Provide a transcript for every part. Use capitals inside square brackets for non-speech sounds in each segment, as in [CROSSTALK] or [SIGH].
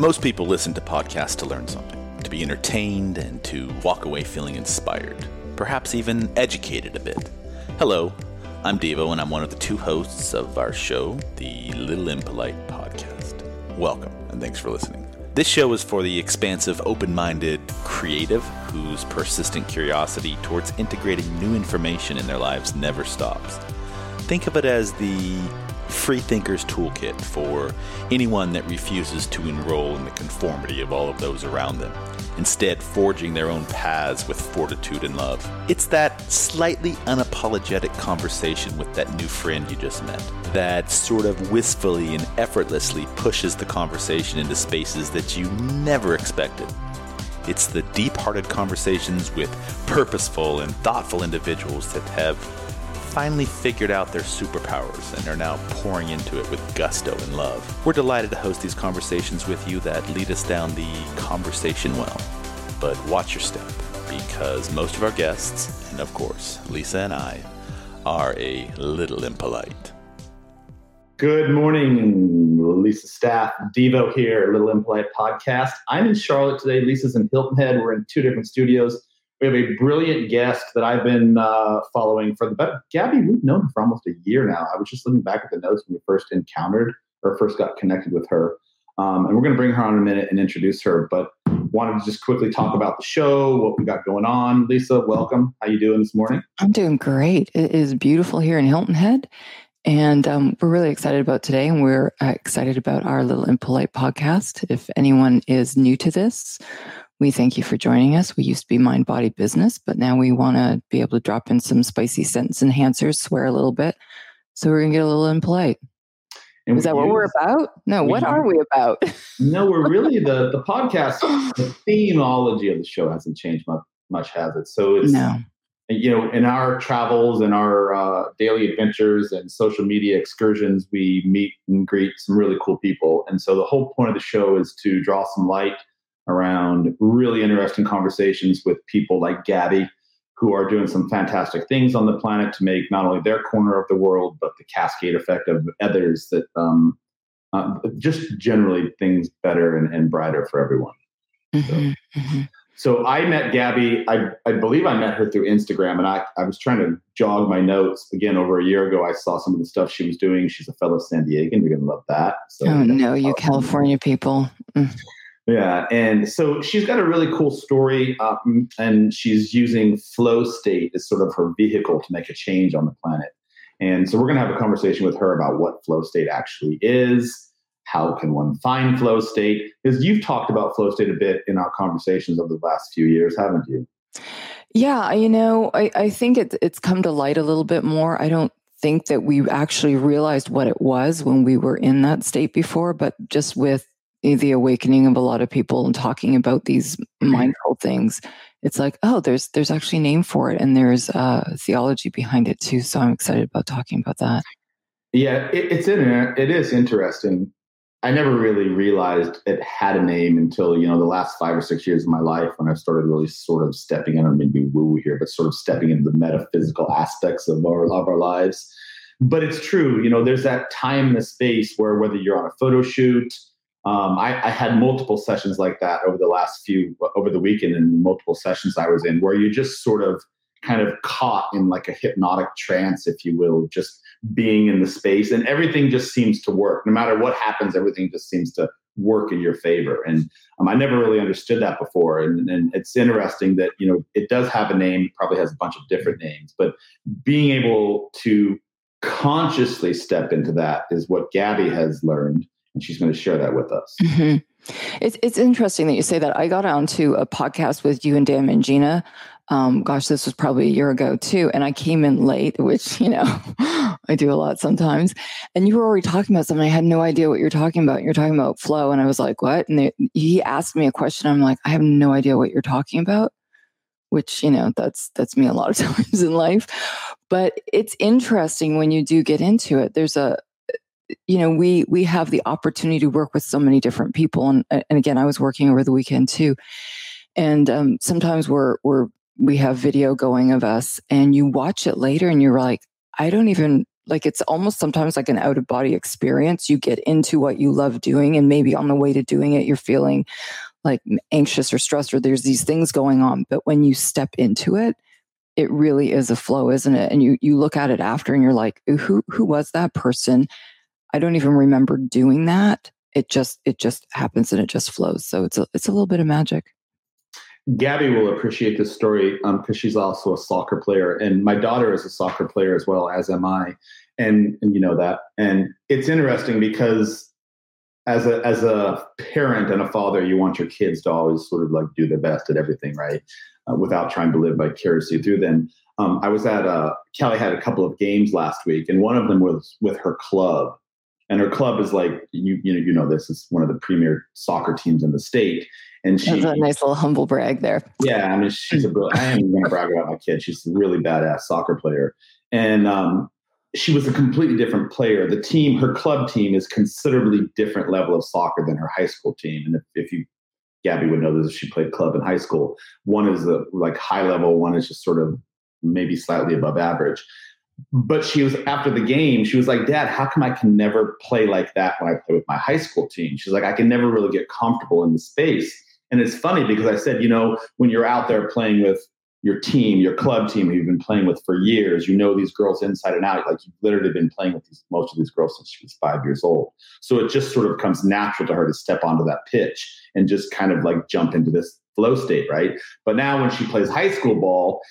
Most people listen to podcasts to learn something, to be entertained, and to walk away feeling inspired, perhaps even educated a bit. Hello, I'm Devo, and I'm one of the two hosts of our show, the Little Impolite Podcast. Welcome, and thanks for listening. This show is for the expansive, open minded creative whose persistent curiosity towards integrating new information in their lives never stops. Think of it as the Freethinker's Toolkit for anyone that refuses to enroll in the conformity of all of those around them, instead, forging their own paths with fortitude and love. It's that slightly unapologetic conversation with that new friend you just met that sort of wistfully and effortlessly pushes the conversation into spaces that you never expected. It's the deep hearted conversations with purposeful and thoughtful individuals that have finally figured out their superpowers and are now pouring into it with gusto and love. We're delighted to host these conversations with you that lead us down the conversation well. But watch your step, because most of our guests, and of course, Lisa and I, are a little impolite. Good morning, Lisa staff. Devo here, Little Impolite Podcast. I'm in Charlotte today. Lisa's in Hilton Head. We're in two different studios. We have a brilliant guest that I've been uh, following for the better. Gabby, we've known her for almost a year now. I was just looking back at the notes when we first encountered or first got connected with her. Um, and we're going to bring her on in a minute and introduce her. But wanted to just quickly talk about the show, what we got going on. Lisa, welcome. How you doing this morning? I'm doing great. It is beautiful here in Hilton Head. And um, we're really excited about today, and we're uh, excited about our little impolite podcast. If anyone is new to this, we thank you for joining us. We used to be mind body business, but now we want to be able to drop in some spicy sentence enhancers, swear a little bit. So we're going to get a little impolite. And Is that what we're about? No, we what are we about? no, we're [LAUGHS] really the the podcast. The themeology of the show hasn't changed much, much has it? So it's no. you know, in our travels and our uh, daily adventures and social media excursions, we meet and greet some really cool people. And so the whole point of the show is to draw some light around really interesting conversations with people like Gabby, who are doing some fantastic things on the planet to make not only their corner of the world, but the cascade effect of others that um, uh, just generally things better and, and brighter for everyone. Mm-hmm, so, mm-hmm. so, I met Gabby, I, I believe I met her through Instagram, and I, I was trying to jog my notes again over a year ago. I saw some of the stuff she was doing. She's a fellow San Diegan. You're going to love that. So, oh, no, you California people. Mm. Yeah, and so she's got a really cool story, um, and she's using flow state as sort of her vehicle to make a change on the planet. And so we're going to have a conversation with her about what flow state actually is. How can one find flow state? Because you've talked about flow state a bit in our conversations over the last few years, haven't you? Yeah, you know, I, I think it, it's come to light a little bit more. I don't think that we actually realized what it was when we were in that state before, but just with the awakening of a lot of people and talking about these mm-hmm. mindful things it's like oh there's there's actually a name for it and there's uh, theology behind it too. So i'm excited about talking about that. Yeah it, it's in it is interesting. I never really realized it had a name until you know the last five or six years of my life when i started really sort of stepping in or maybe woo here but sort of stepping into the metaphysical aspects of our of our lives. But it's true you know there's that time and the space where whether you're on a photo shoot um, I, I, had multiple sessions like that over the last few over the weekend and multiple sessions I was in where you just sort of kind of caught in like a hypnotic trance, if you will, just being in the space and everything just seems to work. No matter what happens, everything just seems to work in your favor. And um, I never really understood that before. And, and it's interesting that, you know, it does have a name, probably has a bunch of different names, but being able to consciously step into that is what Gabby has learned and she's going to share that with us. Mm-hmm. It's it's interesting that you say that. I got onto a podcast with you and Dan and Gina. Um, gosh, this was probably a year ago too, and I came in late, which you know [LAUGHS] I do a lot sometimes. And you were already talking about something. I had no idea what you're talking about. You're talking about flow, and I was like, "What?" And they, he asked me a question. I'm like, "I have no idea what you're talking about." Which you know, that's that's me a lot of [LAUGHS] times in life. But it's interesting when you do get into it. There's a you know we we have the opportunity to work with so many different people and and again i was working over the weekend too and um, sometimes we're we're we have video going of us and you watch it later and you're like i don't even like it's almost sometimes like an out of body experience. You get into what you love doing, and maybe on the way to doing it, you're feeling like anxious or stressed, or there's these things going on. But when you step into it, it really is a flow, isn't it? And you you look at it after, and you're like, who who was that person? I don't even remember doing that. It just it just happens and it just flows. So it's a it's a little bit of magic. Gabby will appreciate this story because um, she's also a soccer player, and my daughter is a soccer player as well as am I, and and you know that. And it's interesting because as a as a parent and a father, you want your kids to always sort of like do their best at everything, right? Uh, without trying to live vicariously through them. Um, I was at uh, Callie had a couple of games last week, and one of them was with her club, and her club is like you you know you know this is one of the premier soccer teams in the state and she's a nice little humble brag there. Yeah, I mean, she's a brilliant. I am going to brag about my kid. She's a really badass soccer player, and um, she was a completely different player. The team, her club team, is considerably different level of soccer than her high school team. And if, if you, Gabby would know this, if she played club in high school. One is the like high level. One is just sort of maybe slightly above average. But she was after the game. She was like, "Dad, how come I can never play like that when I play with my high school team?" She's like, "I can never really get comfortable in the space." And it's funny because I said, you know, when you're out there playing with your team, your club team, you've been playing with for years, you know these girls inside and out. Like you've literally been playing with these, most of these girls since she was five years old. So it just sort of comes natural to her to step onto that pitch and just kind of like jump into this flow state, right? But now when she plays high school ball,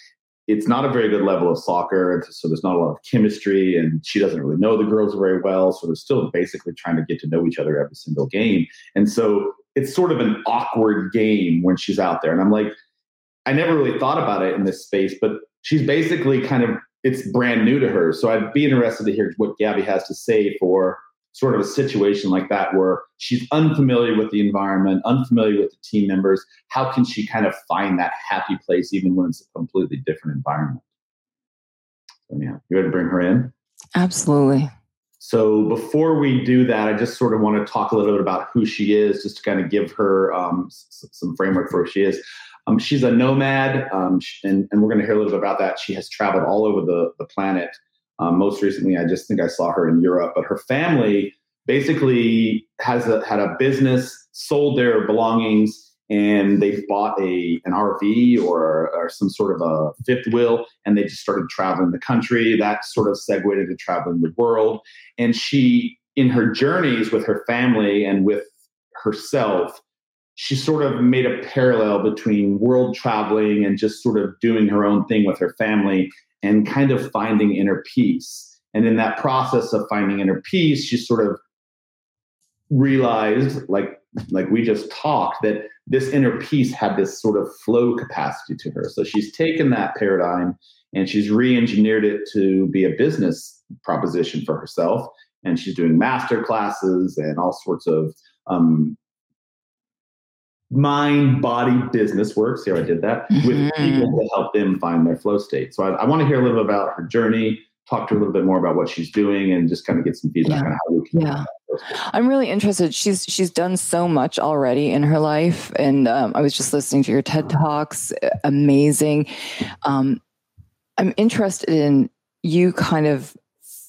it's not a very good level of soccer. So there's not a lot of chemistry, and she doesn't really know the girls very well. So they're still basically trying to get to know each other every single game. And so it's sort of an awkward game when she's out there. And I'm like, I never really thought about it in this space, but she's basically kind of it's brand new to her. So I'd be interested to hear what Gabby has to say for sort of a situation like that where she's unfamiliar with the environment, unfamiliar with the team members. How can she kind of find that happy place even when it's a completely different environment? So yeah, you ready to bring her in? Absolutely. So before we do that, I just sort of want to talk a little bit about who she is, just to kind of give her um, some framework for who she is. Um, she's a nomad, um, and, and, we're going to hear a little bit about that. She has traveled all over the, the planet. Um, most recently, I just think I saw her in Europe, but her family basically has a, had a business, sold their belongings, and they bought a an RV or, or some sort of a fifth wheel, and they just started traveling the country. That sort of segued into traveling the world. And she, in her journeys with her family and with herself, she sort of made a parallel between world traveling and just sort of doing her own thing with her family and kind of finding inner peace. And in that process of finding inner peace, she sort of realized, like like we just talked, that this inner peace had this sort of flow capacity to her. So she's taken that paradigm and she's re-engineered it to be a business proposition for herself. And she's doing master classes and all sorts of um, mind body business works. See how I did that mm-hmm. with people to help them find their flow state. So I, I want to hear a little bit about her journey, talk to her a little bit more about what she's doing, and just kind of get some feedback yeah. on how we can. Yeah. I'm really interested. She's she's done so much already in her life, and um, I was just listening to your TED talks. Amazing. Um, I'm interested in you kind of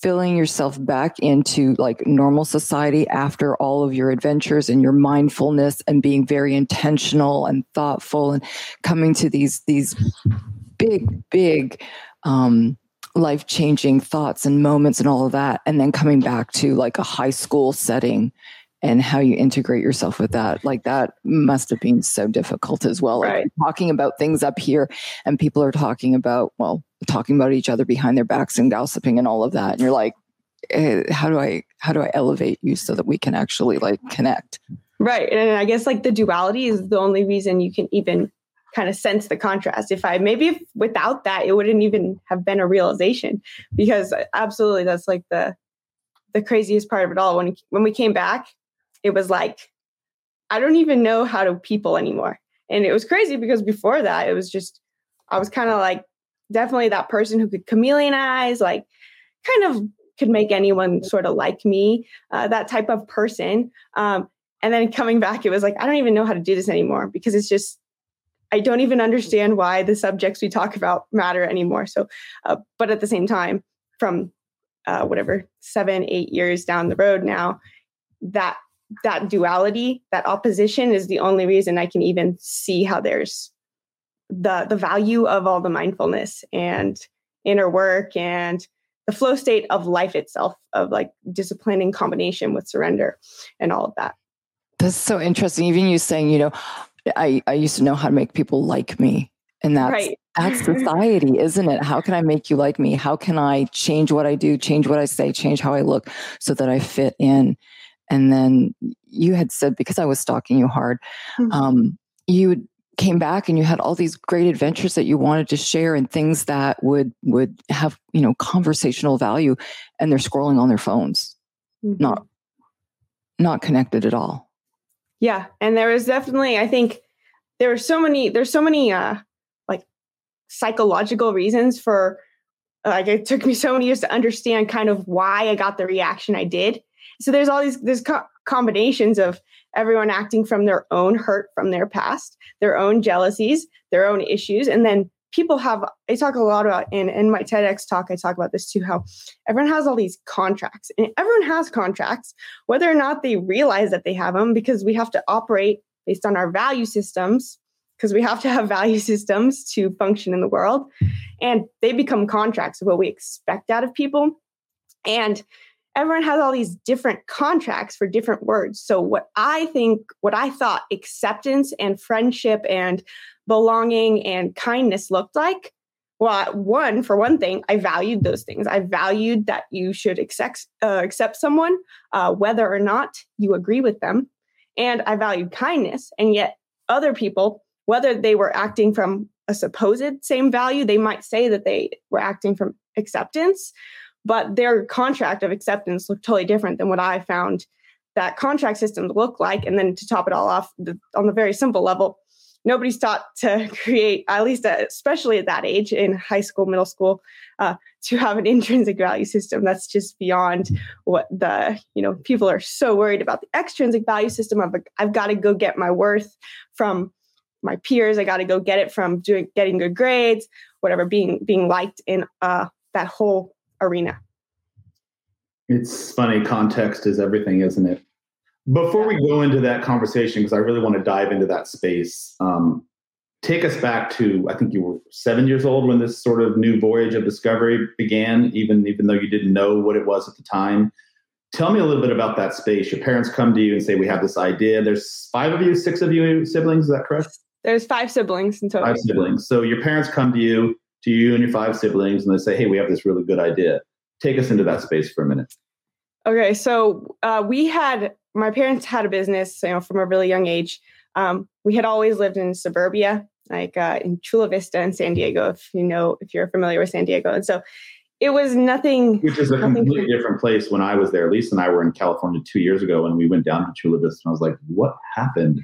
filling yourself back into like normal society after all of your adventures and your mindfulness and being very intentional and thoughtful and coming to these these big big um, life changing thoughts and moments and all of that and then coming back to like a high school setting and how you integrate yourself with that like that must have been so difficult as well right. like talking about things up here and people are talking about well talking about each other behind their backs and gossiping and all of that and you're like eh, how do i how do i elevate you so that we can actually like connect right and i guess like the duality is the only reason you can even kind of sense the contrast. If I maybe if without that, it wouldn't even have been a realization because absolutely that's like the the craziest part of it all. When when we came back, it was like I don't even know how to people anymore. And it was crazy because before that, it was just I was kind of like definitely that person who could chameleonize, like kind of could make anyone sort of like me, uh, that type of person. Um, and then coming back, it was like I don't even know how to do this anymore because it's just I don't even understand why the subjects we talk about matter anymore. So, uh, but at the same time, from uh, whatever seven eight years down the road now that that duality that opposition is the only reason i can even see how there's the the value of all the mindfulness and inner work and the flow state of life itself of like discipline in combination with surrender and all of that. That's so interesting. Even you saying you know i i used to know how to make people like me and that's right. that's [LAUGHS] society isn't it? How can i make you like me? How can i change what i do change what i say change how i look so that i fit in and then you had said because i was stalking you hard mm-hmm. um, you came back and you had all these great adventures that you wanted to share and things that would would have you know conversational value and they're scrolling on their phones mm-hmm. not not connected at all yeah and there was definitely i think there were so many there's so many uh like psychological reasons for like it took me so many years to understand kind of why i got the reaction i did so there's all these there's co- combinations of everyone acting from their own hurt from their past, their own jealousies, their own issues. And then people have, I talk a lot about in, in my TEDx talk, I talk about this too, how everyone has all these contracts and everyone has contracts, whether or not they realize that they have them, because we have to operate based on our value systems, because we have to have [LAUGHS] value systems to function in the world. And they become contracts of what we expect out of people. And everyone has all these different contracts for different words. So, what I think, what I thought acceptance and friendship and belonging and kindness looked like, well, one, for one thing, I valued those things. I valued that you should accept, uh, accept someone, uh, whether or not you agree with them. And I valued kindness. And yet, other people, whether they were acting from a supposed same value, they might say that they were acting from acceptance but their contract of acceptance looked totally different than what I found that contract systems look like. And then to top it all off, the, on the very simple level, nobody's taught to [LAUGHS] create, at least uh, especially at that age in high school, middle school, uh, to have an [LAUGHS] intrinsic value system. That's just beyond what the, you know, people are so worried about the extrinsic value system of, I've got to go get my worth from my peers. I got to go get it from doing, getting good grades, whatever, being, being liked in uh, that whole arena. It's funny, context is everything, isn't it? Before we go into that conversation, because I really want to dive into that space, um, take us back to I think you were seven years old when this sort of new voyage of discovery began, even even though you didn't know what it was at the time. Tell me a little bit about that space. Your parents come to you and say, "We have this idea." There's five of you, six of you siblings. Is that correct? There's five siblings in total. Five siblings. So your parents come to you to you and your five siblings and they say, hey, we have this really good idea. Take us into that space for a minute. Okay, so uh, we had my parents had a business, you know, from a really young age. Um, we had always lived in suburbia, like uh, in Chula Vista in San Diego, if you know, if you're familiar with San Diego. And so it was nothing. Which is a completely different place when I was there. Lisa and I were in California two years ago, and we went down to Chula Vista, and I was like, "What happened?"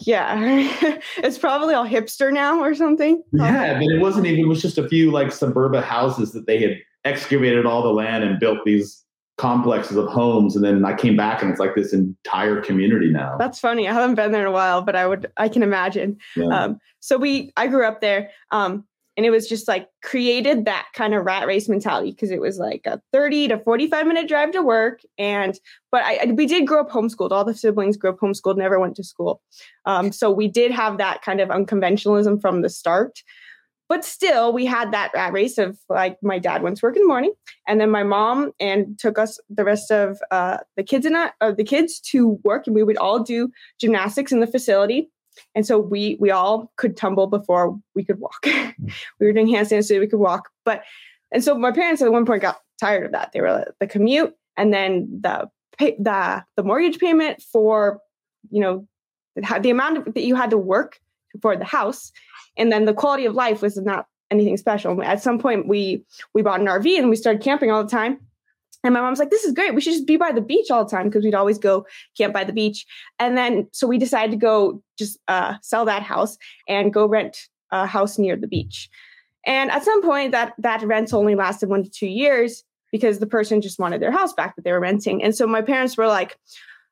Yeah, [LAUGHS] it's probably all hipster now or something. Yeah, but it wasn't even. It was just a few like suburban houses that they had excavated all the land and built these complexes of homes and then I came back and it's like this entire community now. That's funny. I haven't been there in a while, but I would I can imagine. Yeah. Um, so we I grew up there. Um, and it was just like created that kind of rat race mentality because it was like a 30 to 45 minute drive to work. And but I, we did grow up homeschooled. All the siblings grew up homeschooled never went to school. Um, so we did have that kind of unconventionalism from the start. But still we had that rat race of like my dad went to work in the morning and then my mom and took us the rest of uh, the kids and I, uh, the kids to work and we would all do gymnastics in the facility and so we we all could tumble before we could walk. [LAUGHS] we were doing handstands so we could walk. But and so my parents at one point got tired of that. They were like, the commute and then the pay, the the mortgage payment for you know the, the amount that you had to work for the house, and then the quality of life was not anything special. At some point, we we bought an RV and we started camping all the time. And my mom's like, this is great. We should just be by the beach all the time because we'd always go camp by the beach. And then, so we decided to go just uh, sell that house and go rent a house near the beach. And at some point, that that rent only lasted one to two years because the person just wanted their house back that they were renting. And so my parents were like,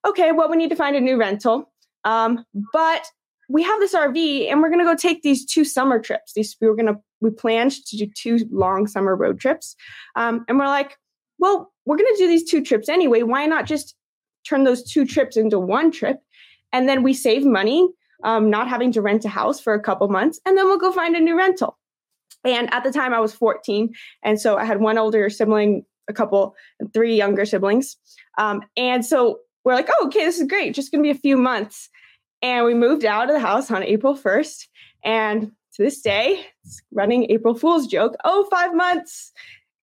okay, well, we need to find a new rental. Um, but we have this RV and we're going to go take these two summer trips. These we were going to we planned to do two long summer road trips, um, and we're like, well, we're going to do these two trips anyway. Why not just turn those two trips into one trip? And then we save money, um, not having to rent a house for a couple months, and then we'll go find a new rental. And at the time, I was 14. And so I had one older sibling, a couple, three younger siblings. Um, and so we're like, oh, okay, this is great. Just going to be a few months. And we moved out of the house on April 1st. And to this day, it's running April Fool's joke. Oh, five months.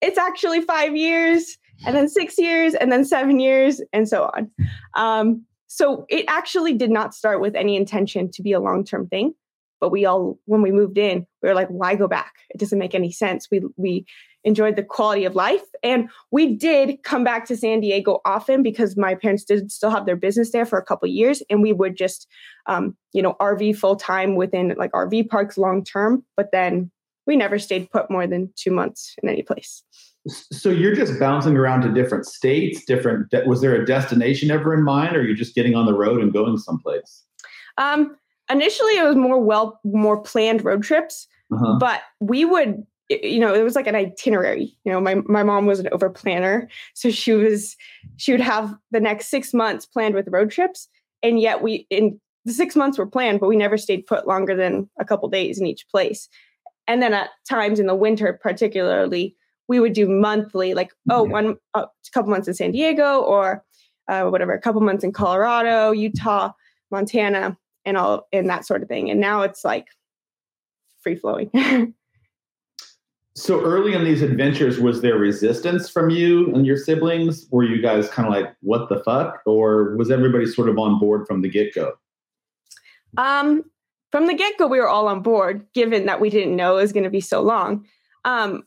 It's actually five years, and then six years, and then seven years, and so on. Um, so it actually did not start with any intention to be a long term thing. But we all, when we moved in, we were like, why go back? It doesn't make any sense. We, we, enjoyed the quality of life. And we did come back to San Diego often because my parents did still have their business there for a couple years. And we would just, um, you know, RV full time within like RV parks long term. But then we never stayed put more than two months in any place. So you're just bouncing around to different states, different. De- was there a destination ever in mind, or are you just getting on the road and going someplace? Um, initially, it was more well, more planned road trips, uh-huh. but we would you know, it was like an itinerary. You know, my my mom was an over planner, so she was she would have the next six months planned with road trips, and yet we in the six months were planned, but we never stayed put longer than a couple days in each place. And then at times in the winter, particularly, we would do monthly, like oh, one uh, a couple months in San Diego or uh, whatever, a couple months in Colorado, Utah, Montana, and all and that sort of thing. And now it's like free flowing. [LAUGHS] So early in these adventures, was there resistance from you and your siblings? Were you guys kind of like, what the fuck? Or was everybody sort of on board from the get go? Um, from the get go, we were all on board, given that we didn't know it was going to be so long. Um,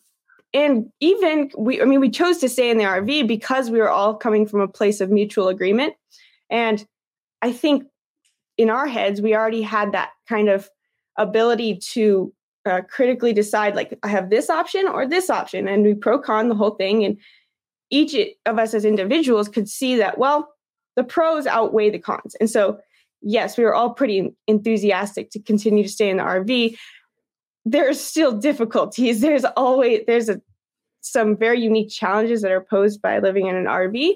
and even we, I mean, we chose to stay in the RV because we were all coming from a place of mutual agreement. And I think in our heads, we already had that kind of ability to uh, critically decide like I have this option or this option, and we pro con the whole thing. And each of us as individuals could see that well, the pros outweigh the cons, and so yes, we were all pretty enthusiastic to continue to stay in the RV. There's still difficulties. [LAUGHS] There's always there's a some very unique challenges that are posed by living in an RV,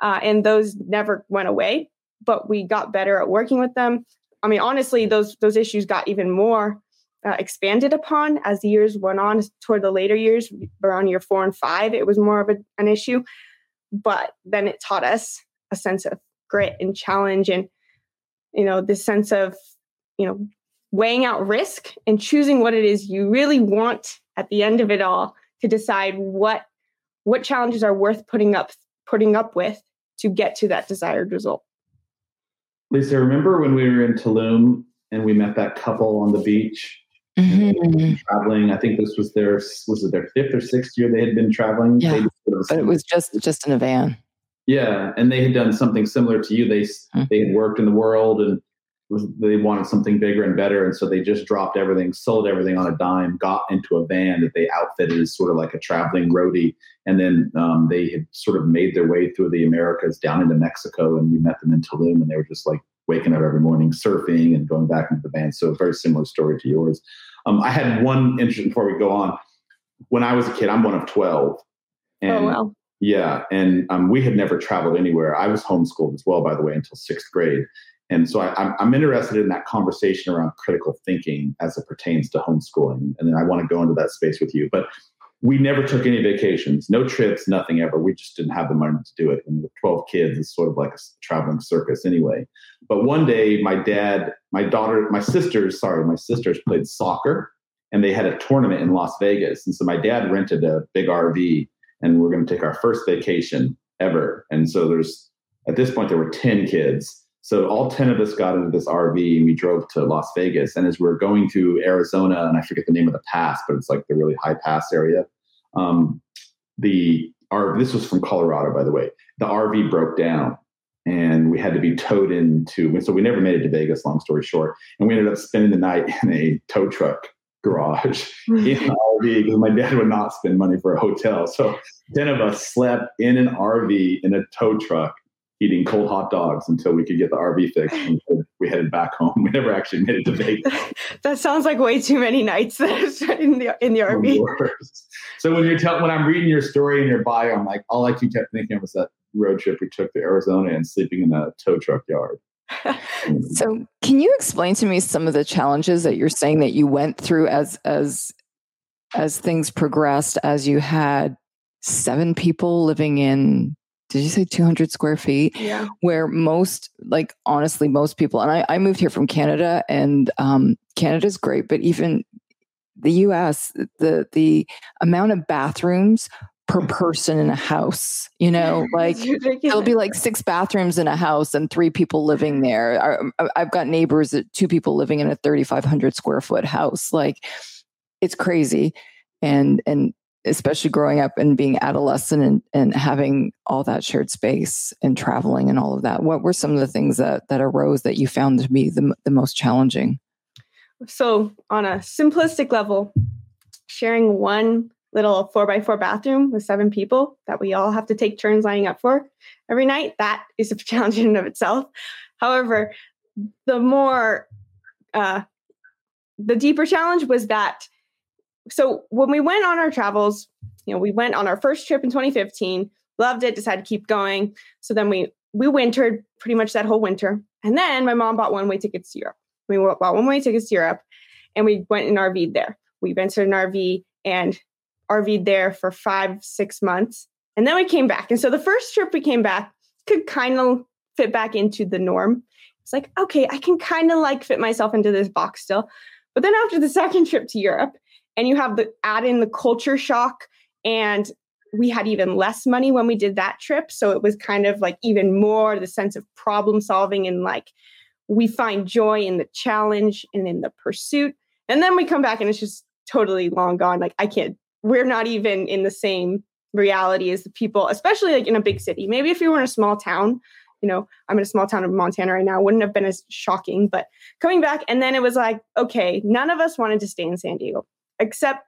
uh, and those never went away. But we got better at working with them. I mean, honestly, those those issues got even more uh, expanded upon as the years went on toward the later years around year four and five it was more of a, an issue but then it taught us a sense of grit and challenge and you know this sense of you know weighing out risk and choosing what it is you really want at the end of it all to decide what what challenges are worth putting up putting up with to get to that desired result lisa remember when we were in tulum and we met that couple on the beach Mm-hmm. Traveling, I think this was their was it their fifth or sixth year they had been traveling. Yeah, but it was just just in a van. Yeah, and they had done something similar to you. They mm-hmm. they had worked in the world and was, they wanted something bigger and better, and so they just dropped everything, sold everything on a dime, got into a van that they outfitted as sort of like a traveling roadie, and then um, they had sort of made their way through the Americas down into Mexico, and we met them in Tulum, and they were just like waking up every morning, surfing, and going back into the van. So a very similar story to yours. Um, I had one interesting before we go on. When I was a kid, I'm one of twelve. Oh, and, oh wow! Yeah, and um, we had never traveled anywhere. I was homeschooled as well, by the way, until sixth grade. And so I, I'm, I'm interested in that conversation around critical thinking as it pertains to homeschooling. And then I want to go into that space with you. But we never took any vacations, no trips, nothing ever. We just didn't have the money to do it. And with 12 kids, it's sort of like a traveling circus anyway. But one day, my dad, my daughter, my sisters, sorry, my sisters played soccer and they had a tournament in Las Vegas. And so my dad rented a big RV and we're going to take our first vacation ever. And so there's, at this point, there were 10 kids. So all 10 of us got into this RV and we drove to Las Vegas. And as we are going through Arizona, and I forget the name of the pass, but it's like the really high pass area. Um, the our this was from Colorado, by the way. The RV broke down and we had to be towed into so we never made it to Vegas, long story short. And we ended up spending the night [LAUGHS] in a tow truck garage [LAUGHS] hmm. in an RV because my dad would not spend money for a hotel. So 10 of us slept in an RV in a tow truck eating cold hot dogs until we could get the RV fixed. And we headed back home. We never actually made it to Vegas. [LAUGHS] that sounds like way too many nights [LAUGHS] in the in the RV. So when you're telling, when I'm reading your story and your bio, I'm like, all I kept thinking was that road trip we took to Arizona and sleeping in a tow truck yard. [LAUGHS] so can you explain to me some of the challenges that you're saying that you went through as as as things progressed as you had seven people living in did you say 200 square feet? Yeah. Where most like honestly most people and i, I moved here from canada and um, canada's great but even the us the the amount of bathrooms per [LAUGHS] person in a house you know [LAUGHS] like there'll be like six bathrooms in a house and three people living there. Um, uh, I've got neighbors that two people living in a 3500 square foot house. Like it's crazy. And and especially growing up and being adolescent and, and having all that shared space and traveling and all of that what were some of the things that that arose that you found to be the, the most challenging? So on a simplistic level sharing one little four by four bathroom with seven people that we all have to take turns lining up for every night that is a [LAUGHS] challenge in and of itself however the more uh, the deeper challenge was that so when we went on our travels, you know, we went on our first trip in 2015, loved it, decided to keep going. So then we we wintered pretty much that whole winter. And then my mom bought one way tickets to Europe. We bought one way tickets to Europe and we went and RV'd there. We rented an RV and RV'd there for five, six months. And then we came back. And so the first trip we came back could kind of fit back into the norm. It's like, okay, I can kind of like fit myself into this box still. But then after the [LAUGHS] second trip to Europe, and you have the add in the culture shock and we had even less money when we did that trip so it was kind of like even more the sense of problem solving and like we find joy in the challenge and in the pursuit and then we come back and it's just totally long gone like i can't we're not even in the same reality as the people especially like in a big city maybe if you were in a small town you know i'm in a small town of montana right now wouldn't have been as shocking but coming back and then it was like okay none of us wanted to stay in san diego except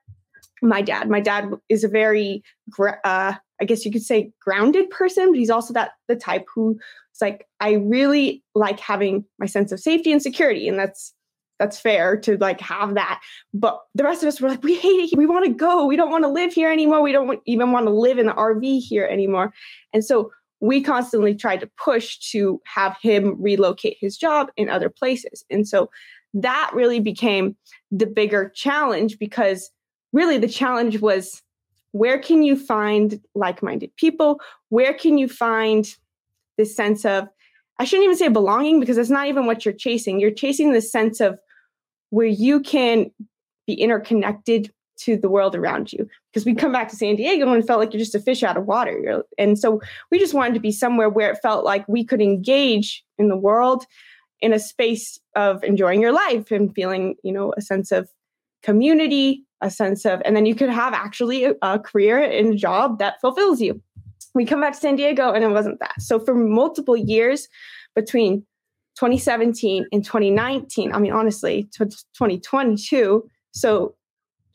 my dad. My dad is a very, uh, I guess you could say, grounded person, but he's also that the type who is like, I really like having my sense of safety and security, and that's that's fair to like have that. But the rest of us were like, we hate it. We want to go. We don't want to live here anymore. We don't even want to live in the RV here anymore. And so we constantly tried to push to have him relocate his job in other places. And so that really became the bigger challenge because really the challenge was where can you find like-minded people where can you find this sense of i shouldn't even say belonging because it's not even what you're chasing you're chasing the sense of where you can be interconnected to the world around you because we come back to san diego and it felt like you're just a fish out of water and so we just wanted to be somewhere where it felt like we could engage in the world in a space of enjoying your life and feeling, you know, a sense of community, a sense of, and then you could have actually a, a career in a job that fulfills you. We come back to San Diego and it wasn't that. So for multiple years between 2017 and 2019, I mean, honestly, to 2022, so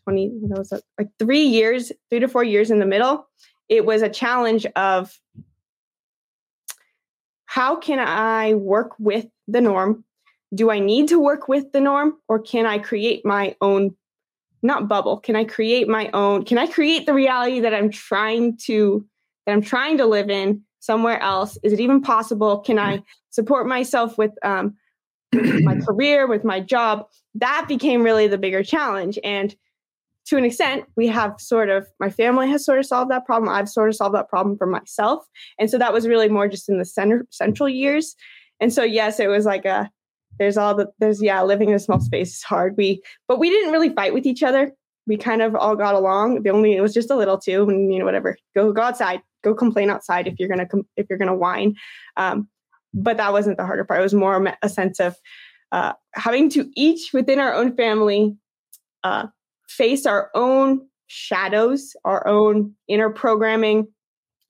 20, that was like three years, three to four years in the middle, it was a challenge of how can I work with the norm? Do I need to work with the norm or can I create my own not bubble? Can I create my own can I create the reality that I'm trying to that I'm trying to live in somewhere else? Is it even possible? Can I support myself with um, my [CLEARS THROAT] career, with my job? That became really the bigger challenge and to an extent, we have sort of my family has sort of solved that problem. I've sort of solved that problem for myself, and so that was really more just in the center central years. And so, yes, it was like a there's all the there's yeah, living in a small space is hard. We but we didn't really fight with each other. We kind of all got along. The only it was just a little too, and you know whatever. Go go outside. Go complain outside if you're gonna if you're gonna whine. Um, but that wasn't the harder part. It was more a sense of uh, having to each within our own family uh, face our own shadows, our own inner programming,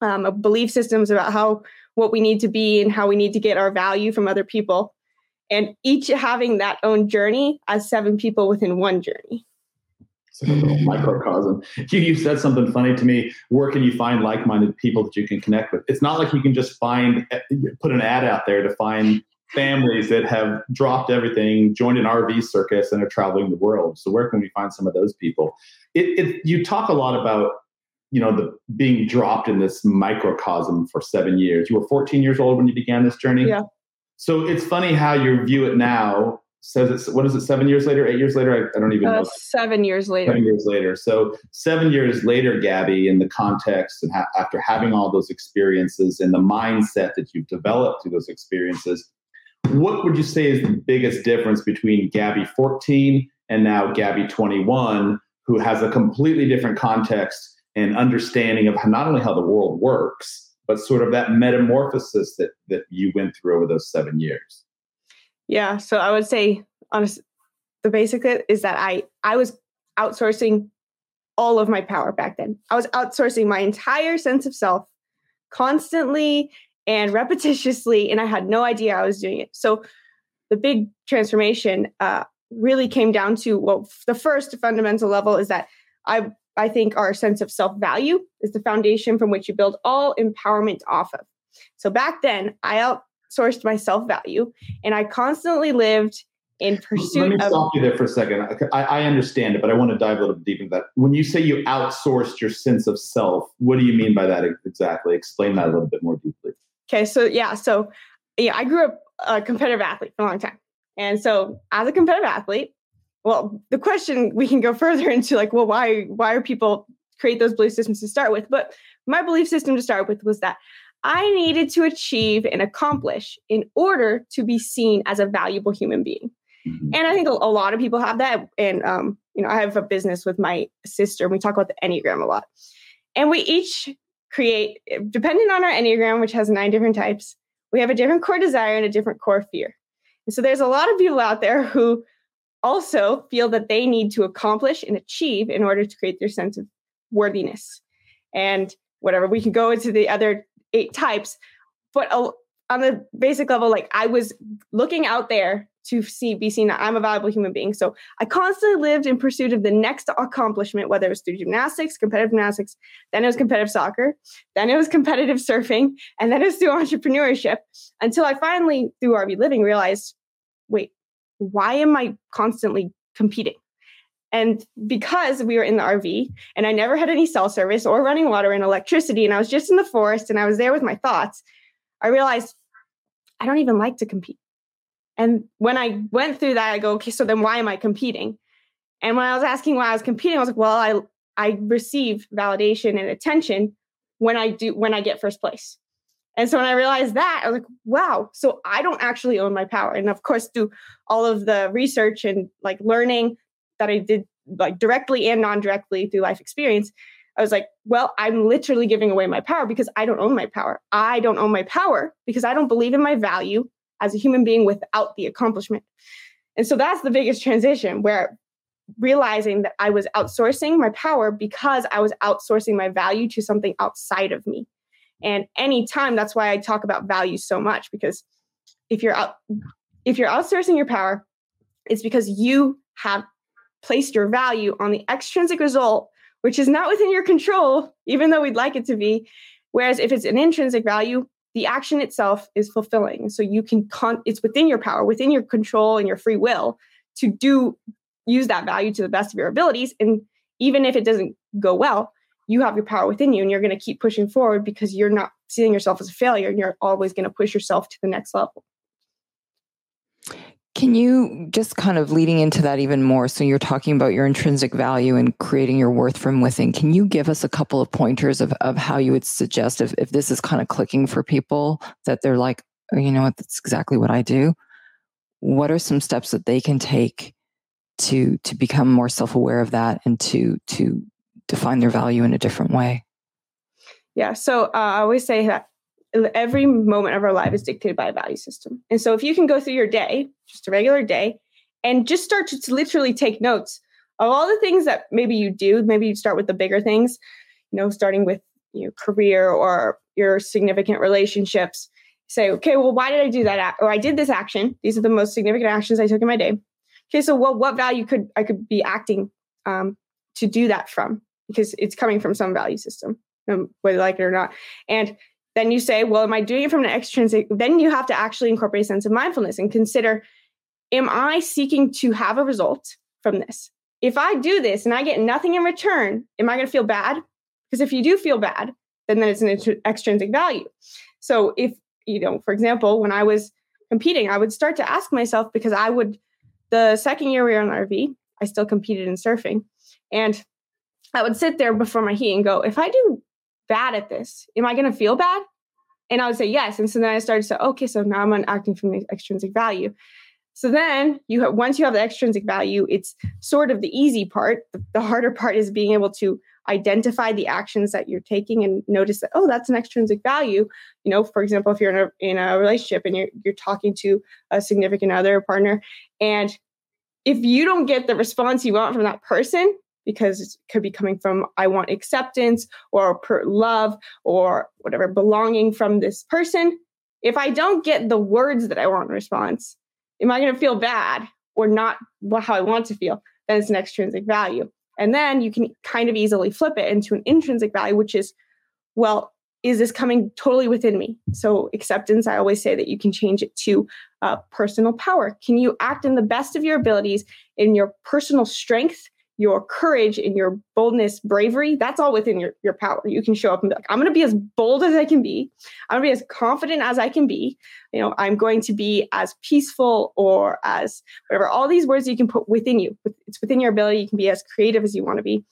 um, belief systems about how what we need to be and how we need to get our value from other people and each having that own journey as seven people within one journey It's a little [LAUGHS] microcosm. [LAUGHS] You, you said something funny to me. Where can you find like-minded people that you can connect with? It's not like you can just find eh, put an ad out there to find families that have dropped everything, joined an RV circus, and are traveling the world. So where can we find some of those people? It, it you talk a lot about you know the being dropped in this microcosm for seven years. You were 14 years old when you began this journey. Yeah. So it's funny how you view it now. Says it's what is it? Seven years later? Eight years later? I, I don't even uh, know. Seven years later. Seven years later. So seven years later, Gabby, in the context and ha- after having all those experiences and the mindset that you've developed through those experiences, what would you say is the biggest difference between Gabby 14 and now Gabby 21, who has a completely different context and understanding of not only how the world works, but sort of that metamorphosis that that you went through over those seven years. Yeah. So I would say honest the basic is that I I was outsourcing all of my power back then. I was outsourcing my entire sense of self constantly and repetitiously, and I had no idea I was doing it. So the big transformation uh, really came down to well, the first fundamental level is that I I think our sense of self value is the foundation from which you build all empowerment off of. So back then, I outsourced my self value and I constantly lived in pursuit Let me of. stop you there for a second. I, I understand it, but I want to dive a little bit deeper into that. When you say you outsourced your sense of self, what do you mean by that exactly? Explain that a little bit more deeply. Okay, so yeah, so yeah, I grew up a competitive athlete for a long time. And so as a competitive athlete, well, the question we can go [LAUGHS] further into like, well, why why are people create those belief systems to start with? But my belief system to start with was that I needed to achieve and accomplish in order to be seen as a valuable human being. Mm-hmm. And I think a, a, lot of people have that. And um, you know, I have a business with my sister, and we talk about the Enneagram a lot. And we each create, depending on our Enneagram, which has nine different types, we have a different core desire and a different core fear. And so there's a lot of people out there who also feel that they need to accomplish and achieve in order to create their sense of worthiness and whatever we can go into the other eight types but on the basic level like i was looking out there to see be seen that i'm a valuable human being so i constantly lived in pursuit of the next accomplishment whether it was through gymnastics competitive gymnastics then it was competitive soccer then it was competitive surfing and then it was through entrepreneurship until i finally through rv living realized wait why am I constantly competing? And because we were in the RV and I never had any cell service or running water and electricity, and I was just in the forest and I was there with my thoughts, I realized I don't even like to compete. And when I went through that, I go, okay, so then why am I competing? And when I was asking why I was competing, I was like, well, I I receive validation and attention when I do when I get first place. And so when I realized that, I was like, wow, so I don't actually own my power. And of course, through all of the research and like learning that I did like directly and non-directly through life experience, I was like, well, I'm literally giving away my power because I don't own my power. I don't own my power because I don't believe in my value as a human being without the accomplishment. And so that's the biggest transition where realizing that I was outsourcing my power because I was outsourcing my value to something outside of me. And anytime, that's why I talk about value so much because if you're out, if you're outsourcing your power, it's because you have placed your value on the extrinsic result, which is not within your control, even though we'd like it to be. Whereas if it's an intrinsic value, the action itself is fulfilling. So you can con- it's within your power, within your control and your free will to do use that value to the best of your abilities. And even if it doesn't go well, you have your power within you and you're going to keep pushing forward because you're not seeing yourself as a failure and you're always going to push yourself to the next level. Can you just kind of leading into that even more? So you're talking about your intrinsic value and creating your worth from within. Can you give us a couple of pointers of, of how you would suggest if, if this is kind of clicking for people that they're like, oh, you know what, that's exactly what I do? What are some steps that they can take to to become more self-aware of that and to to define their value in a different way? Yeah. So uh, I always say that every moment of our life is dictated by a value system. And so if you can go through your day, just a regular day, and just start to, literally take notes of all the things that maybe you do, maybe you start with the bigger things, you know, starting with your career or your significant relationships. Say, okay, well, why did I do that? Or I did this action. These are the most significant actions I took in my day. Okay, so well, what value could I could be acting um, to do that from because it's coming from some value system, um, whether like it or not. And then you say, well, am I doing it from an extrinsic? Then you have to actually incorporate a sense of mindfulness and consider, am I seeking to have a result from this? If I do this and I get nothing in return, am I going to feel bad? Because if you do feel bad, then, then it's an extrinsic value. So if, you know, for example, when I was competing, I would start to ask myself because I would, the second year we were on RV, I still competed in surfing. And I would sit there before my heat and go, if I do bad at this, am I going to feel bad? And I would say yes. And so then I started to say, okay, so now I'm acting from the extrinsic value. So then you have, once you have the extrinsic value, it's sort of the easy part. The, harder [LAUGHS] part is being able to identify the actions that you're taking and notice that oh that's an extrinsic value you know for example if you're in a, in a relationship and you're, you're talking to a significant other partner and if you don't get the response you want from that person because it could be coming from I want acceptance or love or whatever belonging from this person. If I don't get the words that I want in response, am I going to feel bad or not how I want to feel? Then it's an extrinsic value. And then you can kind of easily flip it into an intrinsic value, which is, well, is this coming totally within me? So, acceptance, I always say that you can change it to uh, personal power. Can you act in the best of your abilities in your personal strength your courage and your boldness, bravery, that's all within your, your power. You can show up and be like, I'm going to be as bold as I can be. I'm going to be as confident as I can be. You know, I'm going to be as peaceful or as whatever, all these words you can put within you. It's within your ability. You can be as creative as you want to be.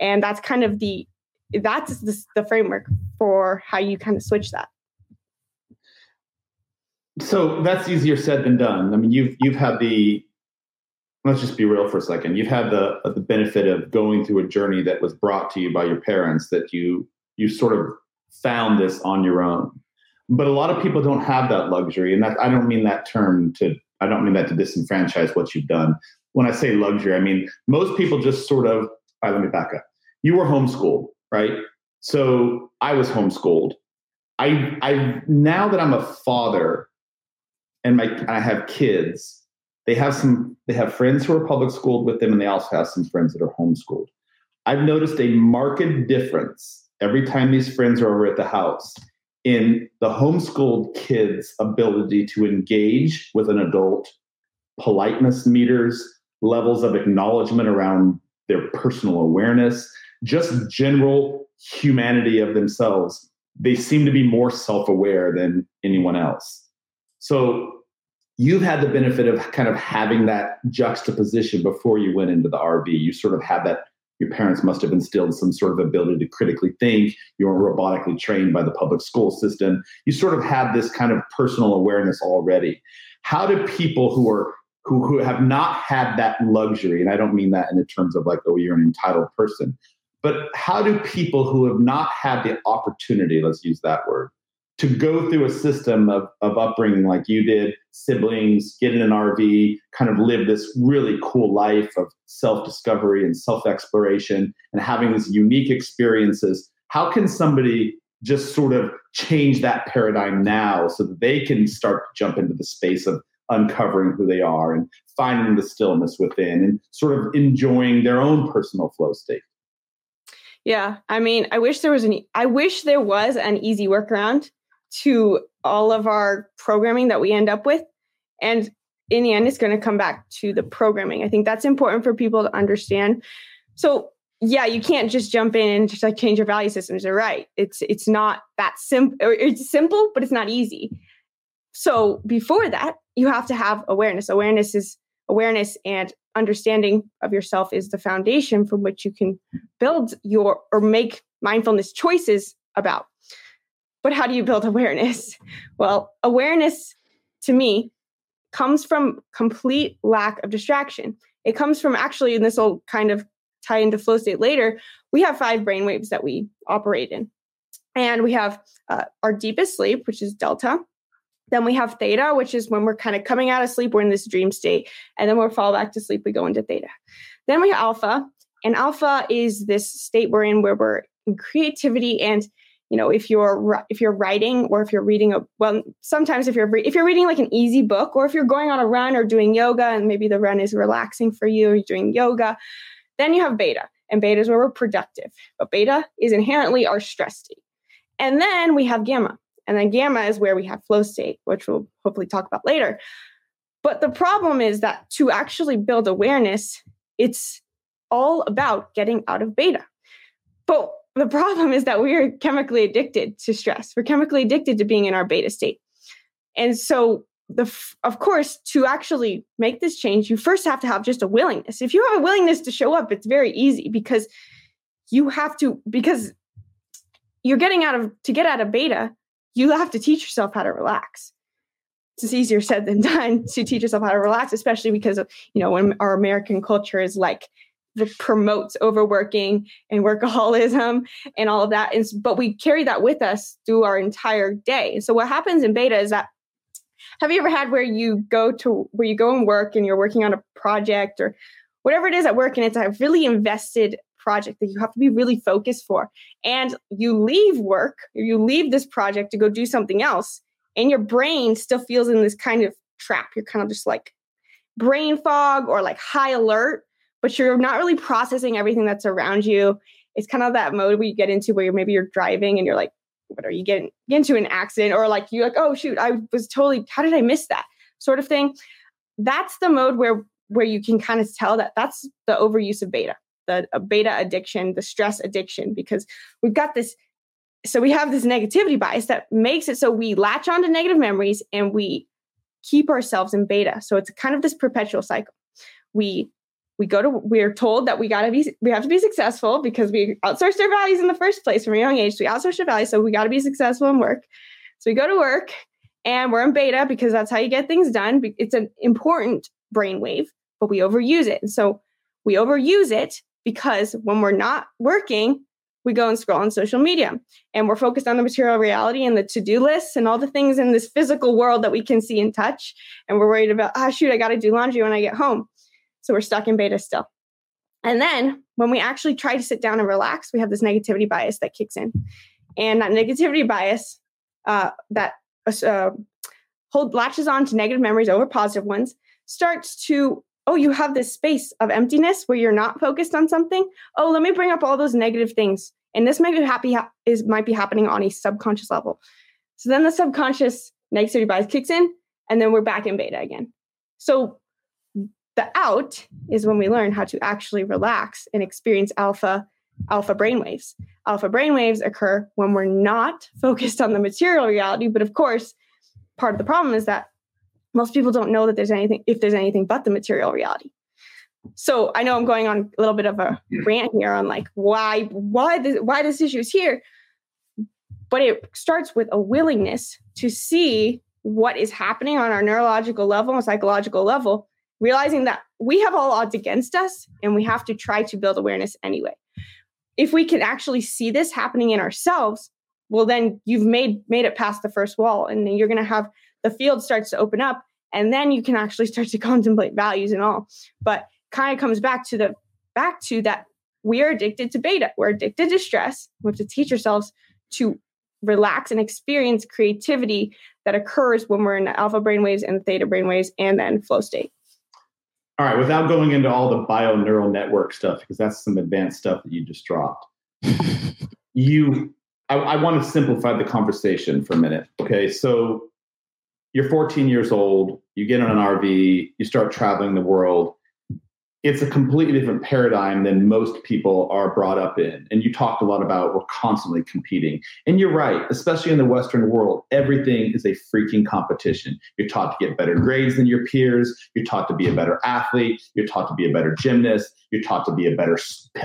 And that's kind of the, that's the, the framework for how you kind of switch that. So that's easier said than done. I mean, you've, you've had the, let's just be real for a second. You've had the the benefit of going through a journey that was brought to you by your parents that you you sort of found this on your own. But a lot of people don't have that luxury, and that, I don't mean that term to I don't mean that to disenfranchise what you've done. When I say luxury, I mean most people just sort of. All right, let me back up. You were homeschooled, right? So I was homeschooled. I I now that I'm a father, and my I have kids they have some they have friends who are public schooled with them and they also have some friends that are homeschooled. I've noticed a marked difference every time these friends are over at the house in the homeschooled kids ability to engage with an adult politeness meters levels of acknowledgement around their personal awareness just general humanity of themselves. They seem to be more self-aware than anyone else. So you've had the benefit of kind of having that juxtaposition before you went into the RV. You sort of had that. Your parents must have instilled some sort of ability to critically think. You were robotically trained by the public school system. You sort of had this kind of personal awareness already. How do people who are who, who have not had that luxury, and I don't mean that in the terms of like, oh, you're an entitled person, but how do people who have not had the opportunity, let's use that word, to go through a system of, of upbringing like you did, siblings, get in an RV, kind of live this really cool life of self discovery and self exploration and having these unique experiences. How can somebody just sort of change that paradigm now so that they can start to jump into the space of uncovering who they are and finding the stillness within and sort of enjoying their own personal flow state? Yeah, I mean, I wish there was an I wish there was an easy workaround to all of our programming that we end up with. And in the end, it's going to come back to the programming. I think that's important for people to understand. So yeah, you can't just jump in and just like change your value systems. You're right. It's it's not that simple. It's simple, but it's not easy. So before that, you have to have awareness. Awareness is awareness and understanding of yourself is the foundation from which you can build your or make mindfulness choices about. But how do you build awareness? Well, awareness to me comes from complete lack of distraction. It comes from actually, and this will kind of tie into flow state later, we have five brain waves that we operate in. And we have uh, our deepest sleep, which is delta. Then we have theta, which is when we're kind of coming out of sleep, we're in this dream state. And then we'll fall back to sleep, we go into theta. Then we have alpha. And alpha is this state we're in where we're in creativity and you know if you're if you're writing or if you're reading a well sometimes if you're re- if you're reading like an easy book or if you're going on a run or doing yoga and maybe the run is relaxing for you or you're doing yoga then you have beta and beta is where we're productive. But beta is inherently our stress state. And then we have gamma. And then gamma is where we have flow state, which we'll hopefully talk about later. But the problem is that to actually build awareness, it's all about getting out of beta. But the problem is that we are chemically addicted to stress. We're chemically addicted to being in our beta state. And so the of course to actually make this change you first have to have just a willingness if you have a willingness to show up it's very easy because you have to because you're getting out of to get out of beta you have to teach yourself how to relax it's easier said than [LAUGHS] done to teach yourself how to relax especially because of you know when our american culture is like promotes overworking and workaholism and all of that and but we carry that with us through our entire day. So what happens in beta is that have you ever had where you go to where you go and work and you're working on a project or whatever it is at work and it's a really invested project that you have to be really focused for and you leave work or you leave this project to go do something else and your brain still feels in this kind of trap. You're kind of just like brain fog or like high alert but you're not really processing everything that's around you. It's kind of that mode where you get into where maybe you're driving and you're like what are you getting into an accident? Or like you're like oh shoot i was totally how did i miss that? sort of thing. That's the mode where where you can kind of tell that that's the overuse of beta the uh, beta addiction the stress addiction because we've got this so we have this negativity bias that makes it so we latch onto negative memories and we keep ourselves in beta. So it's kind of this perpetual cycle. We we go to we're told that we got to be we have to be successful because we outsourced our values in the first place from a young age. So we outsourced our values so we got to be successful in work. So we go to work and we're in beta because that's how you get things done. It's an important brainwave but we overuse it. And so we overuse it because when we're not working we go and scroll on social media and we're focused on the material reality and the to-do lists and all the things in this physical world that we can see and touch. And we're worried about ah oh, shoot i got to do laundry when i get home so we're stuck in beta still. And then when we actually try to sit down and relax, we have this negativity bias that kicks in. And that negativity bias uh, that uh, hold latches on to negative memories over positive ones starts to oh you have this space of emptiness where you're not focused on something oh let me bring up all those negative things and this might be happy is might be happening on a subconscious level so then the subconscious negativity bias kicks in and then we're back in beta again so the out is when we learn how to actually relax and experience alpha alpha brainwaves. Alpha brainwaves occur when we're not [LAUGHS] focused on the material reality, but of course, part of the problem is that most people don't know that there's anything if there's anything but the material reality. So I know I'm going on a little bit of a rant here on like why why this why this issue is here, but it starts with a willingness to see what is happening on our neurological level and psychological level realizing that we have all odds against us and we have to try to build awareness anyway. If we can actually see this happening in ourselves, well then you've made made it past the first wall and then you're going to have the field starts to open up and then you can actually start to [LAUGHS] contemplate values and all. But kind of comes back to the back to that we are addicted to beta. We're addicted to stress. We have to teach ourselves to relax and experience creativity that occurs when we're in the alpha brainwaves and the theta brainwaves and then flow state. All right, without going into all the bio neural network stuff, because that's some advanced stuff that you just dropped. [LAUGHS] you, I, I want to simplify the conversation for a minute. Okay, so you're 14 years old, you get on an RV, you start traveling the world, it's a completely different paradigm than most people are brought up in. And you talked a lot about we're constantly competing. And you're right, especially in the Western world, everything is a freaking competition. You're taught to get better grades than your peers. You're taught to be a better athlete. You're taught to be a better gymnast. You're taught to be a better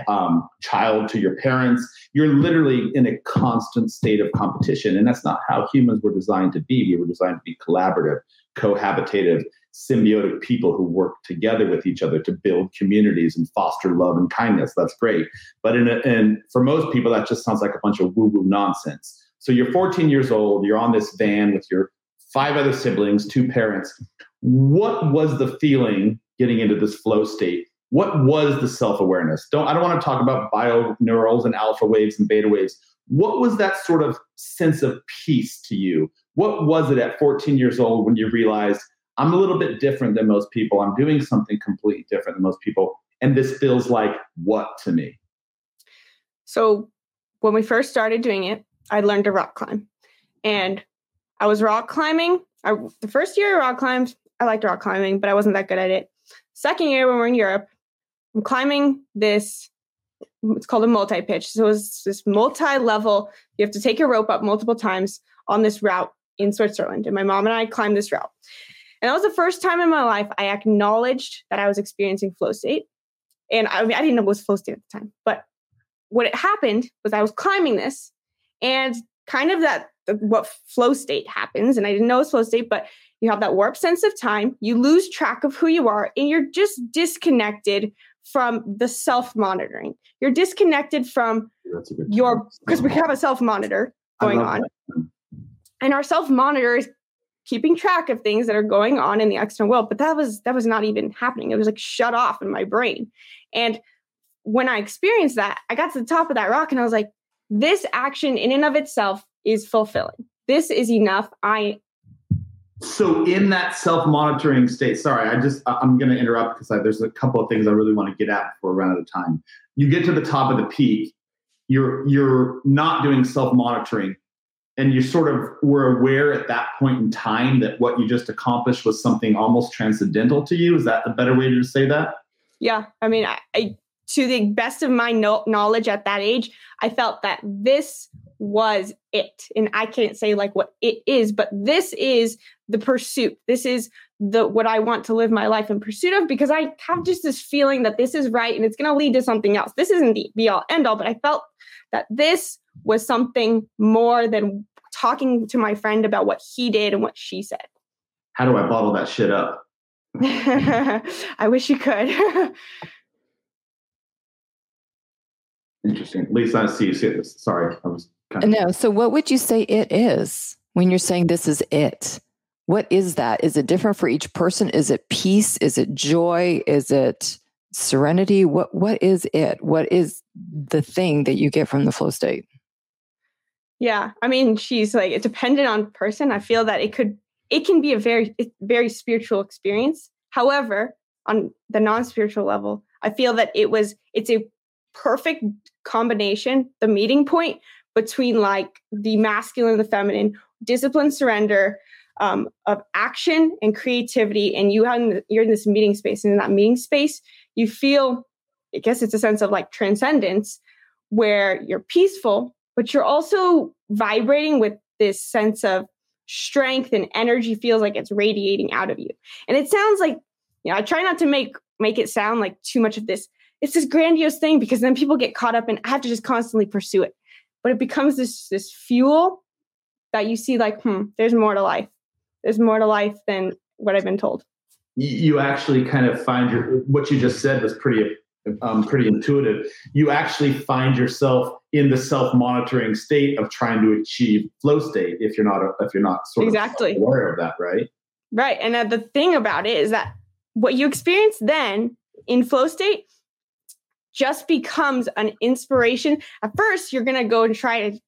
um, child to your parents. You're literally in a constant state of competition. And that's not how humans were designed to be. We were designed to be collaborative, cohabitative, symbiotic people who work together with each other to build communities and foster love and kindness. That's great. But in a, and for most people, that just sounds like a bunch of woo woo nonsense. So you're 14 years old, you're on this van with your five other siblings, two parents. What was the feeling getting into this flow state? What was the self awareness? Don't I don't want to talk about bio neurals and alpha waves and beta waves. What was that sort of sense of peace to you? What was it at 14 years old when you realized I'm a little bit different than most people. I'm doing something completely different than most people. And this feels like what to me? So when we first started doing it, I learned to rock climb. And I was rock climbing. I, the first year I rock climbed, I liked rock climbing, but I wasn't that good at it. Second year when we're in Europe, I'm climbing this, it's called a multi pitch. So it's this multi level, you have to take your rope up multiple times on this route in Switzerland. And my mom and I climbed this route. And that was the first time in my life I acknowledged that I was experiencing flow state. And I, mean, I didn't know what was flow state at the time, but what it happened was I was climbing this and kind of that what flow state happens. And I didn't know it was flow state, but you have that warp sense of time. You lose track of who you are and you're just disconnected from the self monitoring. You're disconnected from your, because we have a self monitor going on. That. And our self monitor is keeping track of things that are going on in the external world but that was that was not even happening. It was like shut off in my brain. And when i experienced that i got to the top of that rock and i was like this action in and of itself is fulfilling. This is enough. I so in that self-monitoring state sorry i just i'm going to interrupt because there's a couple of things i really want to get at before we run out of time. You get to the top of the peak you're you're not doing self-monitoring and you sort of were aware at that point in time that what you just accomplished was something almost transcendental to you. Is that a better way to say that? Yeah i mean I, I to the best of my no- knowledge at that age i felt that this was it. And i can't say like what it is but this is the pursuit. This is the what i want to live my life in pursuit of because i have just this feeling that this is right and it's going to lead to something else. This isn't the be all end all but i felt that this was something more than talking to my friend about what he did and what she said. How do I bottle that shit up? [LAUGHS] I wish you could. [LAUGHS] Interesting. At least I see you see this. Sorry, I was kind of. No. So, what would you say it is when you're saying this is it? What is that? Is it different for each person? Is it peace? Is it joy? Is it serenity? What What is it? What is the thing that you get from the flow state? Yeah, I mean, she's like it dependent on person. I feel that it could it can be a very very spiritual experience. However, on the non-spiritual level, I feel that it was it's a perfect combination, the meeting point between like the masculine and the feminine, discipline, surrender, um, of action and creativity. And you have you're in this meeting space, and in that meeting space, you feel, I guess it's a sense of like transcendence, where you're peaceful, but you're also vibrating with this sense of strength and energy feels like it's radiating out of you. And it sounds like, you know, I try not to make make it sound like too much of this. It's this grandiose thing because then people get caught up and I have to just constantly pursue it. But it becomes this this fuel that you see like, hmm, there's more to life. There's more to life than what I've been told. You actually kind of find your what you just said was pretty um, pretty intuitive. You actually find yourself in the self-monitoring state of trying to achieve flow state if you're not if you're not sort exactly. of aware of that, right? Right. And uh, the thing about it is that what you experience then in flow state just becomes an inspiration. At first, you're gonna go and try to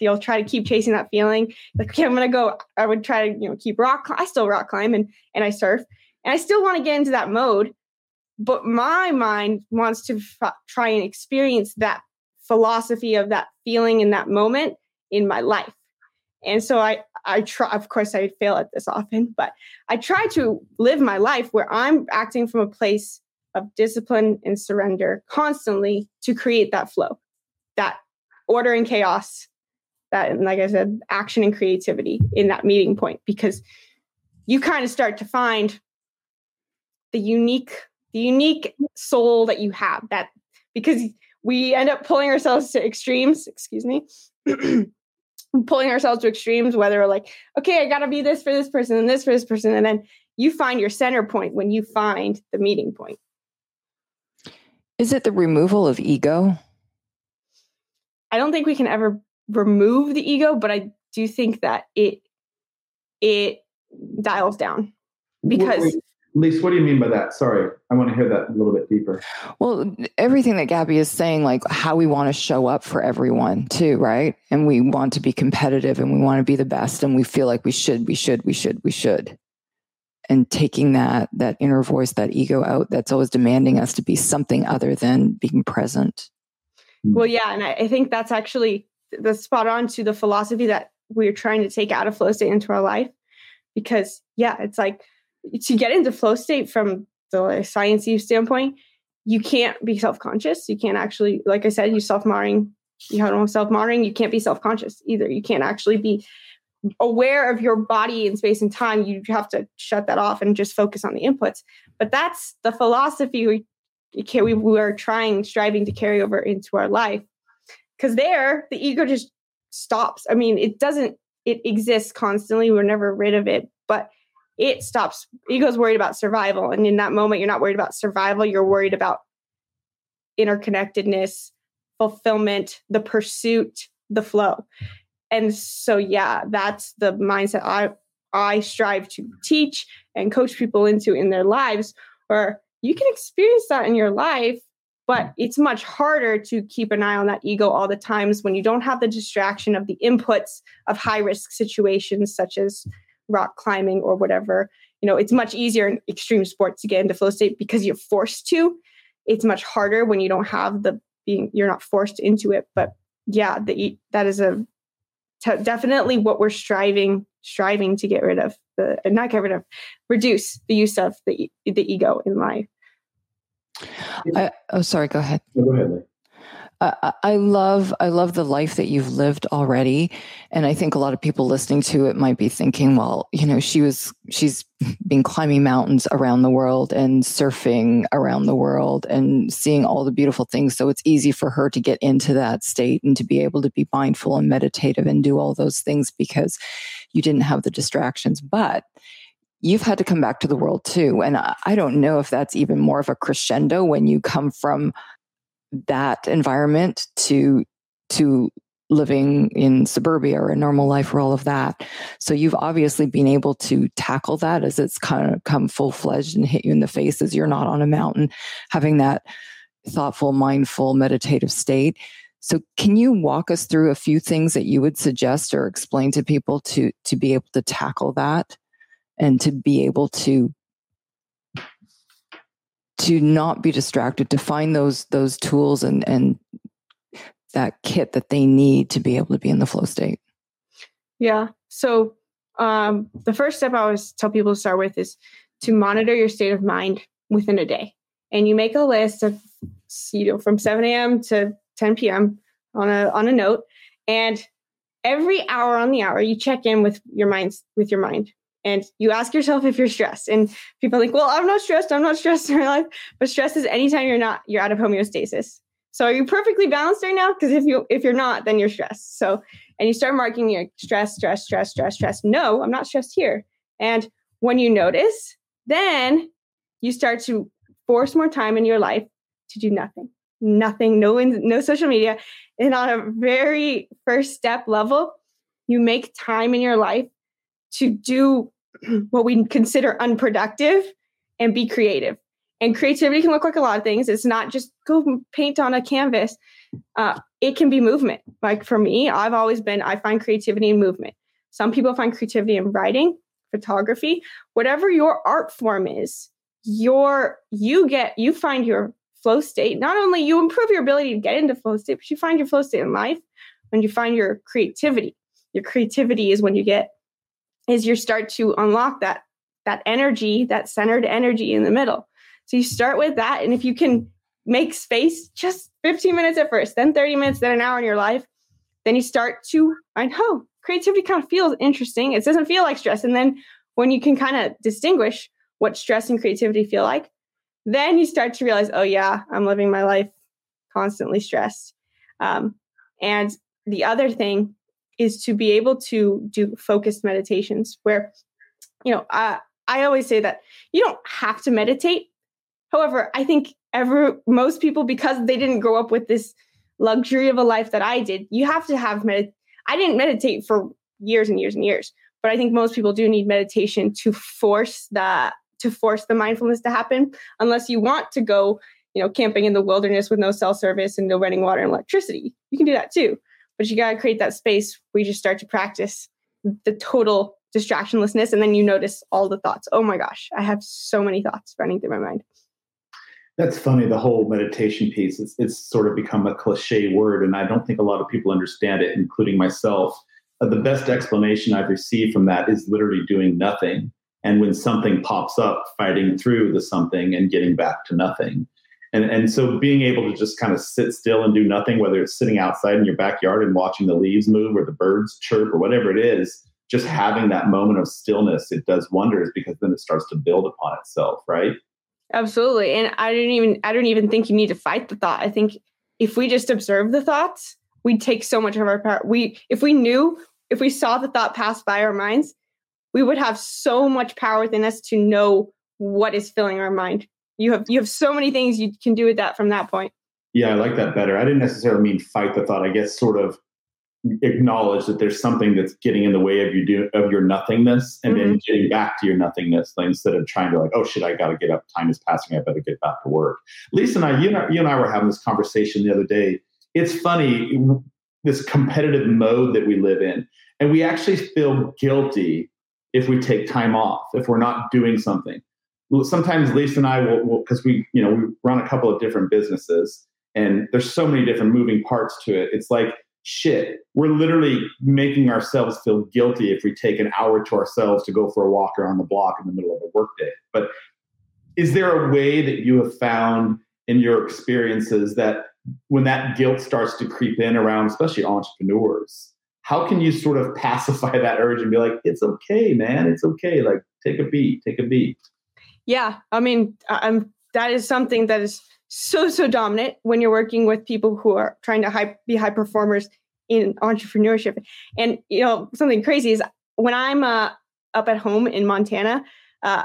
you'll try to keep chasing that feeling. Like, okay, I'm gonna go. I would try to, you know, keep rock. I still rock climb and and I surf, and I still want to get into that mode but my mind wants to f- try and experience that philosophy of that feeling in that moment in my life. And so i i try of course i fail at this often but i try to live my life where i'm acting from a place of discipline and surrender constantly to create that flow that order and chaos that like i said action and creativity in that meeting point because you kind of start to find the unique the unique soul that you have that because we end up pulling ourselves to extremes excuse me [CLEARS THROAT] pulling ourselves to extremes whether we're like okay i gotta be this for this person and this for this person and then you find your center point when you find the meeting point. Is it the removal of ego? I don't think we can ever remove the ego but i do think that it it dials down because Lisa, what do you mean by that? Sorry, I want to hear that a little bit deeper. Well, everything that Gabby is saying, like how we want to show up for everyone, too, right? And we want to be competitive and we want to be the best and we feel like we should, we should, we should, we should. And taking that that inner voice, that ego out, that's always demanding us to be something other than being present. Hmm. Well, yeah, and I, I think that's actually the spot on to the philosophy that we're trying to take out of flow state into our life. Because yeah, it's like to get into flow state from the sciencey standpoint, you can't be self-conscious. You can't actually, like I said, you self-marring, you have self-marring, you can't be self-conscious either. You can't actually be aware of your body in space and time. You have to shut that off and just focus on the inputs. But that's the philosophy we we, we are trying, striving to carry over into our life. Because there, the ego just stops. I mean, it doesn't, it exists constantly. We're never rid of it, but it stops. Ego's worried about survival. And in that moment, you're not worried about survival, you're worried about interconnectedness, fulfillment, the pursuit, the flow. And so yeah, that's the mindset I I strive to teach and coach people into in their lives or you can experience that in your life, but it's much harder to keep an eye on that ego all the times when you don't have the distraction of the inputs of high risk situations such as rock climbing or whatever. You know, it's much easier in extreme sports to get into flow state because you're forced to. It's much harder when you don't have the being you're not forced into it. But yeah, the that is a t- definitely what we're striving striving to get rid of the not get rid of reduce the use of the the ego in life. I, oh, sorry. Go ahead. No, go ahead. I love I love the life that you've lived already, and I think a lot of people listening to it might be thinking, well, you know, she was she's been climbing mountains around the world and surfing around the world and seeing all the beautiful things. So it's easy for her to get into that state and to be able to be mindful and meditative and do all those things because you didn't have the distractions. But you've had to come back to the world too. And I don't know if that's even more of a crescendo when you come from that environment to to living in suburbia or a normal life or all of that. So you've obviously been able to tackle that as it's kind of come full fledged and hit you in the face as you're not on a mountain, having that thoughtful, mindful, meditative state. So can you walk us through a few things that you would suggest or explain to people to to be able to tackle that? and to be able to to not be distracted to find those those tools and and that kit that they need to be able to be in the flow state. Yeah. So um, the first step i always tell people to start with is to monitor your state of mind within a day. And you make a list of you know from 7 a.m to 10 p.m on a on a note. And every hour on the hour you check in with your mind with your mind and you ask yourself if you're stressed and people think well i'm not stressed i'm not stressed [LAUGHS] in my life. But stress is anytime you're not you're out of homeostasis. So are you perfectly balanced right now? Because if you if you're not then you're stressed. So and you start marking your stress stress stress stress stress. No i'm not stressed here. And when you notice then you start to force more time in your life to do nothing. Nothing no no social media. And on a very first step level you make time in your life to do [CLEARS THROAT] what we consider unproductive and be creative. And creativity can look like a lot of things. It's not just go paint on a canvas. Uh, it can be movement. Like for me, I've always been, I find creativity in movement. Some people find creativity in writing, photography, whatever your art form is, your you get you find your flow state. Not only you improve your ability to get into flow state, but you find your flow state in life when you find your creativity. Your creativity is when you get is you start to unlock that that energy, that centered energy in the middle. So you start with that. And if you can make space just 15 minutes at first, then 30 minutes, then an hour in your life, then you start to find, oh, creativity kind of feels interesting. It doesn't feel like stress. And then when you can kind of distinguish what stress and creativity feel like, then you start to realize, oh, yeah, I'm living my life constantly stressed. Um, and the other thing is to be able to do focused meditations where, you know, I, I always say that you don't have to meditate. However, I think ever most people, because they didn't grow up with this luxury of a life that I did, you have to have med. I didn't meditate for years and years and years, but I think most people do need meditation to force the to force the mindfulness to happen. Unless you want to go, you know, camping in the wilderness with no cell service and no running water and electricity, you can do that too but you got to create that space where you just start to practice the total distractionlessness and then you notice all the thoughts oh my gosh i have so many thoughts running through my mind That's funny. The whole meditation piece, it's, it's sort of become a cliche word, and I don't think a lot of people understand it, including myself. Uh, the best explanation I've received from that is literally doing nothing. And when something pops up, fighting through the something and getting back to nothing. And, and so being able to just kind of sit still and do nothing, whether it's sitting outside in your backyard and watching the leaves move or the birds chirp or whatever it is, just having that moment of stillness, it does wonders because then it starts to build upon itself, right? Absolutely. And I don't even I don't even think you need to fight the thought. I think if we just observe the thoughts, we take so much of our power. We if we knew, if we saw the thought pass by our minds, we would have so much power within us to know what is filling our mind you have you have so many things you can do with that from that point. Yeah i like that better. I didn't necessarily mean fight the thought. I guess sort of acknowledge that there's something that's getting in the way of you do of your nothingness and mm-hmm. then getting back to your nothingness like, instead of trying to like oh shit i gotta get up. Time is passing. I better get back to work. Lisa and i you and I, you and I were having this conversation the other day. It's funny this competitive mode that we live in and we actually feel guilty if we take time off if we're not doing something sometimes Lisa and I will, because we, you know, we run a couple of different businesses and there's so many different moving parts to it. It's like, shit, we're literally making ourselves feel guilty if we take an hour to ourselves to go for a walk around the block in the middle of a workday. But is there a way that you have found in your experiences that when that guilt starts to creep in around, especially entrepreneurs, how can you sort of [LAUGHS] pacify that urge and be like, it's okay, man, it's okay. Like, take a beat, take a beat. Yeah, I mean, I'm that is something that is so so dominant when you're working with people who are trying to high, be high performers in entrepreneurship. And you know, something crazy is when I'm uh, up at home in Montana, uh,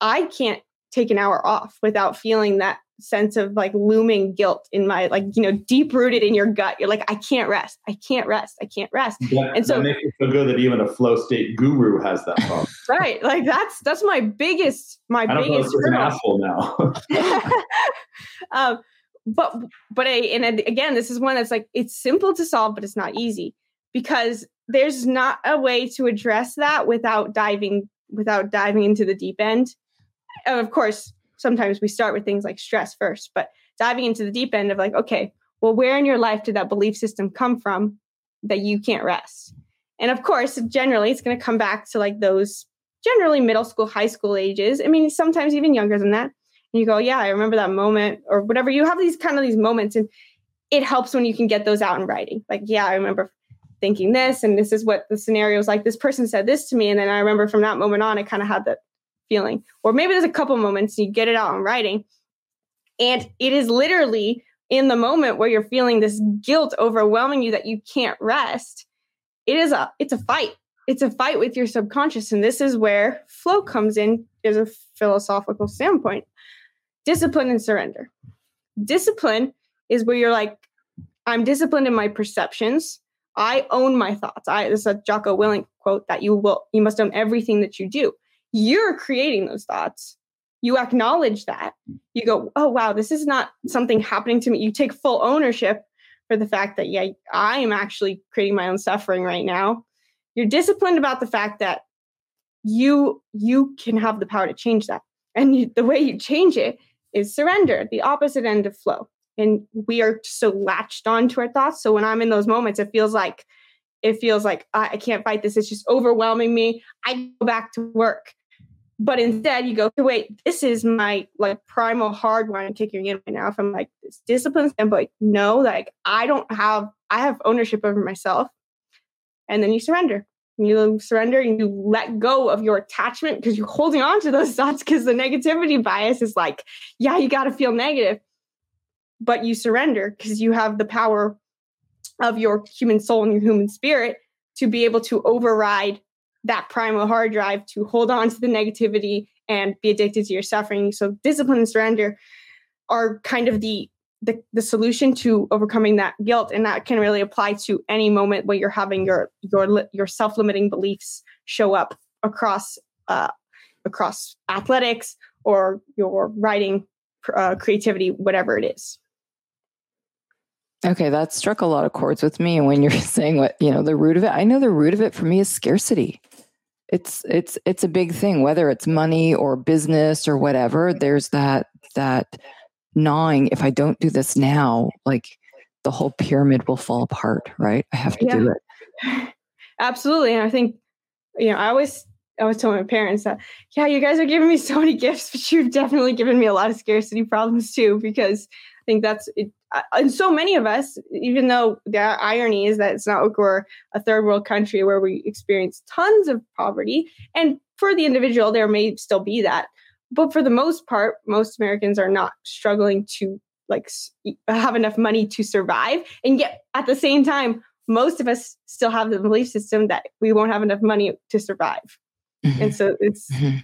I can't take an hour off without feeling that sense of like looming guilt in my like you know deep rooted in your gut. You're like i can't rest. I can't rest. I can't rest. That, and so that makes it so good that even a flow state guru has that problem. [LAUGHS] Right. Like that's that's my biggest my I biggest an asshole now. [LAUGHS] Um, but but I, and again this is one that's like it's simple to solve but it's not easy because there's not a way to address that without diving without diving into the deep end. And of course sometimes we start with things like stress first, but diving into the deep end of like, okay, well, where in your life did that belief system come from that you can't rest? And of course, generally, it's going to come back to like those generally middle school, high school ages. I mean, sometimes even younger than that. And you go, yeah, I remember that moment or whatever. You have these kind of these moments, and it helps when you can get those out in writing. Like, yeah, I remember thinking this, and this is what the scenario was like. This person said this to me, and then I remember from that moment on, I kind of had that feeling. Or maybe there's a couple moments you get it out in writing. And it is literally in the moment where you're feeling this guilt overwhelming you that you can't rest. It is a it's a fight. It's a fight with your subconscious. And this is where flow comes in as a philosophical standpoint. Discipline and surrender. Discipline is where you're like, I'm disciplined in my perceptions. I own my thoughts. I this is a Jocko Willink quote that you will you must own everything that you do you're creating those thoughts. You acknowledge that. You go oh wow this is not something happening to me. You take full ownership for the fact that yeah i am actually creating my own suffering right now. You're disciplined about the fact that you you can have the power to change that. And you, the way you change it is surrender the opposite end of flow. And we are so latched on to our thoughts. So when i'm in those moments it feels like it feels like I, I can't fight this. It's just overwhelming me. I go back to work but instead, you go, wait, this is my like primal hard one kicking in right now from like this discipline standpoint. No, like I don't have, I have ownership over myself. And then you surrender. You surrender and you let go of your attachment because you're holding on to those [LAUGHS] thoughts because the negativity bias is like, yeah, you got to feel negative. But you surrender because you have the power of your human soul and your human spirit to be able to override that primal hard drive to hold on to the negativity and be addicted to your suffering. So discipline and surrender are kind of the the, the solution to overcoming that guilt. And that can really apply to any moment where you're having your your your self-limiting beliefs show up across uh, across athletics or your writing uh, creativity whatever it is. Okay that struck a lot of chords with me when you're [LAUGHS] saying what you know the root of it. I know the root of it for me is scarcity it's it's it's a big thing whether it's money or business or whatever there's that that gnawing if I don't do this now, like the whole pyramid will fall apart, right? I have to yeah. do it. [SIGHS] Absolutely. And I think, you know, I always I was telling my parents that, yeah, you guys are giving me so many gifts, but you've definitely given me a lot of scarcity problems too, because I think that's it. And so many of us, even though the irony is that it's not like we're a third world country where we experience tons of poverty. And for the individual, there may still be that. But for the most part, most Americans are not struggling to like have enough money to survive. And yet at the same time, most of us still have the belief system that we won't have enough money to survive. Mm-hmm. And so it's. Mm-hmm.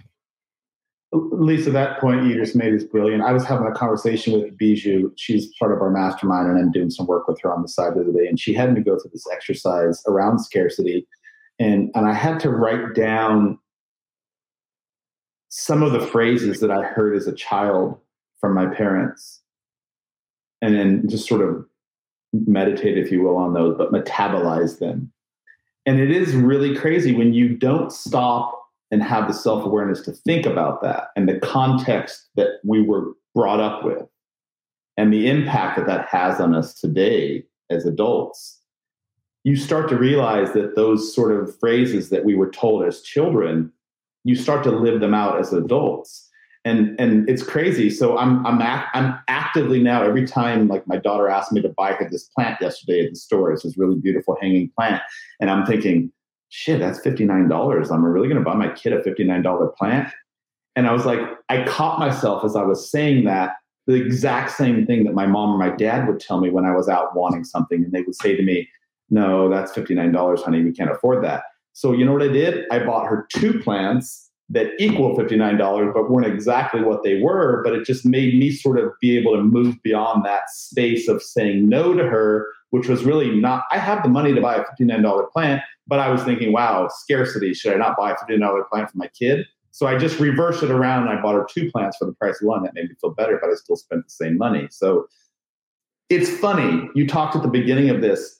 Lisa, that point you just made is brilliant. I was having a conversation with Bijou. She's part of our mastermind, and I'm doing some work with her on the side of the other day. And she had me go through this exercise around scarcity, and and I had to write down some of the phrases that I heard as a child from my parents, and then just sort of meditate, if you will, on those, but metabolize them. And it is really crazy when you don't stop and have the self awareness to think about that and the context that we were brought up with and the impact that that has on us today as adults, you start to realize that those sort of phrases that we were told as children, you start to live them out as adults. And, and it's crazy. So I'm I'm act, I'm actively now every time like my daughter asked me to buy her this plant yesterday at the store. It's this really beautiful hanging plant, and I'm thinking, shit, that's $59. I'm really going to buy my kid a $59 plant. And I was like, I caught myself as I was saying that, the exact same thing that my mom or my dad would tell me when I was out wanting something. And they would say to me, no, that's $59, honey. We can't afford that. So you know what I did? I bought her two plants that equal $59, but weren't exactly what they were. But it just made me sort of be able to move beyond that space of saying no to her, which was really not, I have the money to buy a $59 plant, but I was thinking, wow, scarcity. Should I not buy a $15 plant for my kid? So I just reversed it around and I bought her two plants for the price of one. That made me feel better, but I still spent the same money. So it's funny. You talked at the beginning of this.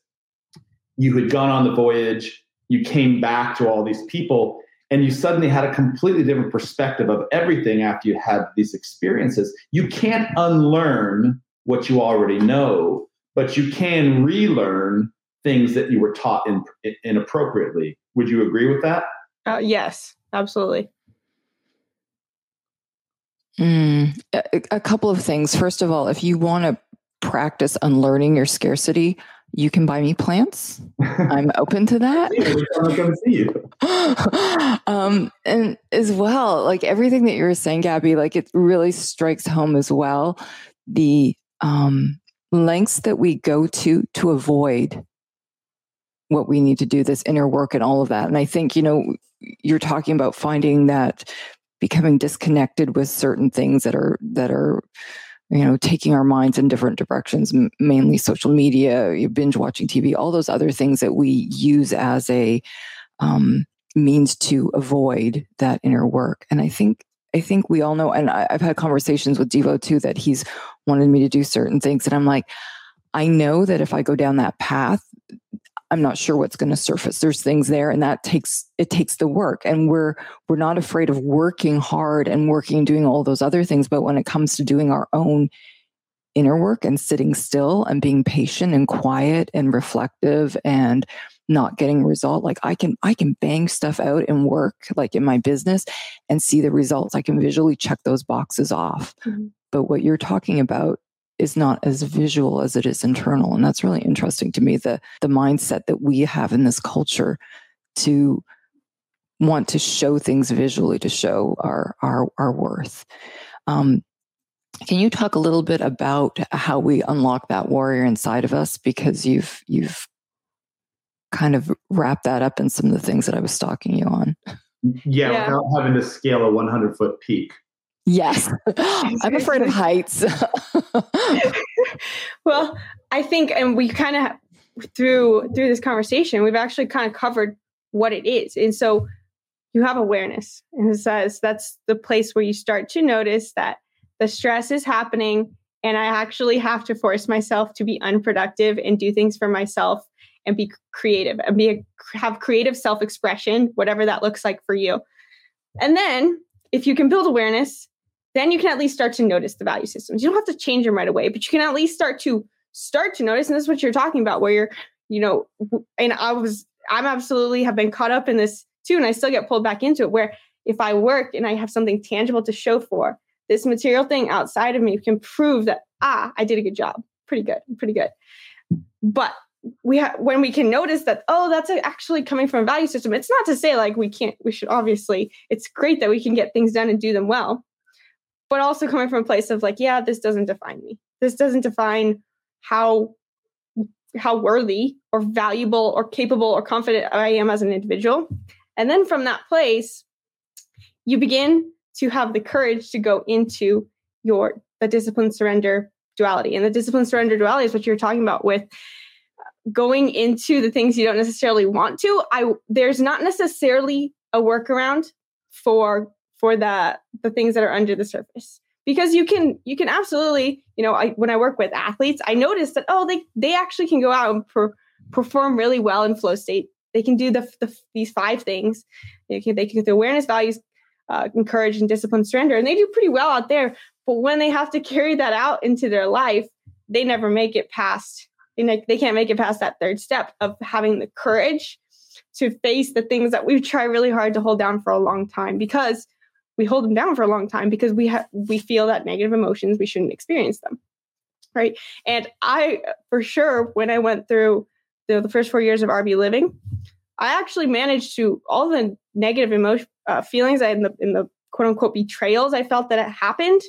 You had gone on the voyage, you came back to all these people, and you suddenly had a completely different perspective of everything after you had these experiences. You can't unlearn what you already know, but you can relearn things that you were taught in, in, inappropriately. Would you agree with that? Uh, yes, absolutely. Mm, a, a couple of things. First of all, if you want to practice unlearning your scarcity, you can buy me plants. [LAUGHS] I'm open to that. come see you. [LAUGHS] um, and as well, like everything that you were saying, Gabby, like it really strikes home as well. The um, lengths that we go to to avoid what we need to do, this inner work and all of that. And I think, you know, you're talking about finding that becoming disconnected with certain things that are, that are, you know, taking our minds in different directions, mainly social media, binge watching TV, all those other things that we use as a um, means to avoid that inner work. And I think I think we all know, and I, have had conversations with Devo too, that he's wanted me to do certain things. And I'm like, I know that if I go down that path, I'm not sure what's going to surface. There's things there and that takes it takes the work and we're we're not afraid of working hard and working doing all those other things but when it comes to doing our own inner work and sitting still and being patient and quiet and reflective and not getting a result like I can I can bang stuff out and work like in my business and see the results. I can visually check those boxes off. Mm-hmm. But what you're talking about is not as visual as it is internal. And that's really interesting to me the the mindset that we have in this culture to want to show things visually to show our our our worth. Um, can you talk a little bit about how we unlock that warrior inside of us? Because you've you've kind of wrapped that up in some of the things that I was stalking you on. Yeah, yeah. without having to scale a 100 foot peak Yes. [LAUGHS] I'm afraid of heights. [LAUGHS] well, I think and we kind of through through this conversation, we've actually kind of covered what it is. And so you have awareness. And it says that's the place where you start to notice that the stress is happening and I actually have to force myself to be unproductive and do things for myself and be creative and be a, have creative self-expression, whatever that looks like for you. And then if you can build awareness, then you can at least start to notice the value systems. You don't have to change them right away, but you can at least start to start to notice. And this is what you're talking about, where you're, you know, and I was, I'm absolutely have been caught up in this too, and I still get pulled back into it. Where if I work and I have something tangible to show for, this material thing outside of me can prove that ah, I did a good job, pretty good, pretty good. But we have when we can notice that oh that's actually coming from a value system it's not to say like we can't we should obviously it's great that we can get things done and do them well but also coming from a place of like yeah this doesn't define me. This doesn't define how how worthy or valuable or capable or confident i am as an individual. And then from that place you begin to have the courage to go into your the discipline surrender duality. And the discipline surrender duality is what you're talking about with uh, going into the things you don't necessarily want to. I there's not necessarily a workaround for for the the things that are under the surface. Because you can you can absolutely you know I, when i work with athletes i notice that oh they they actually can go out and per, perform really well in flow state. They can do the, the these five things. They can they can get the awareness values uh, encourage and discipline surrender and they do pretty well out there. But when they have to carry that out into their life they never make it past they, they can't make it past that third step of having the courage to face the things that we've tried really hard to hold down for a long time. Because we hold them down for a long time because we have we feel that negative emotions we shouldn't experience them right and i for sure when i went through the, the first four years of rv living i actually managed to all the negative emotion uh, feelings I, in the in the quote unquote betrayals i felt that it happened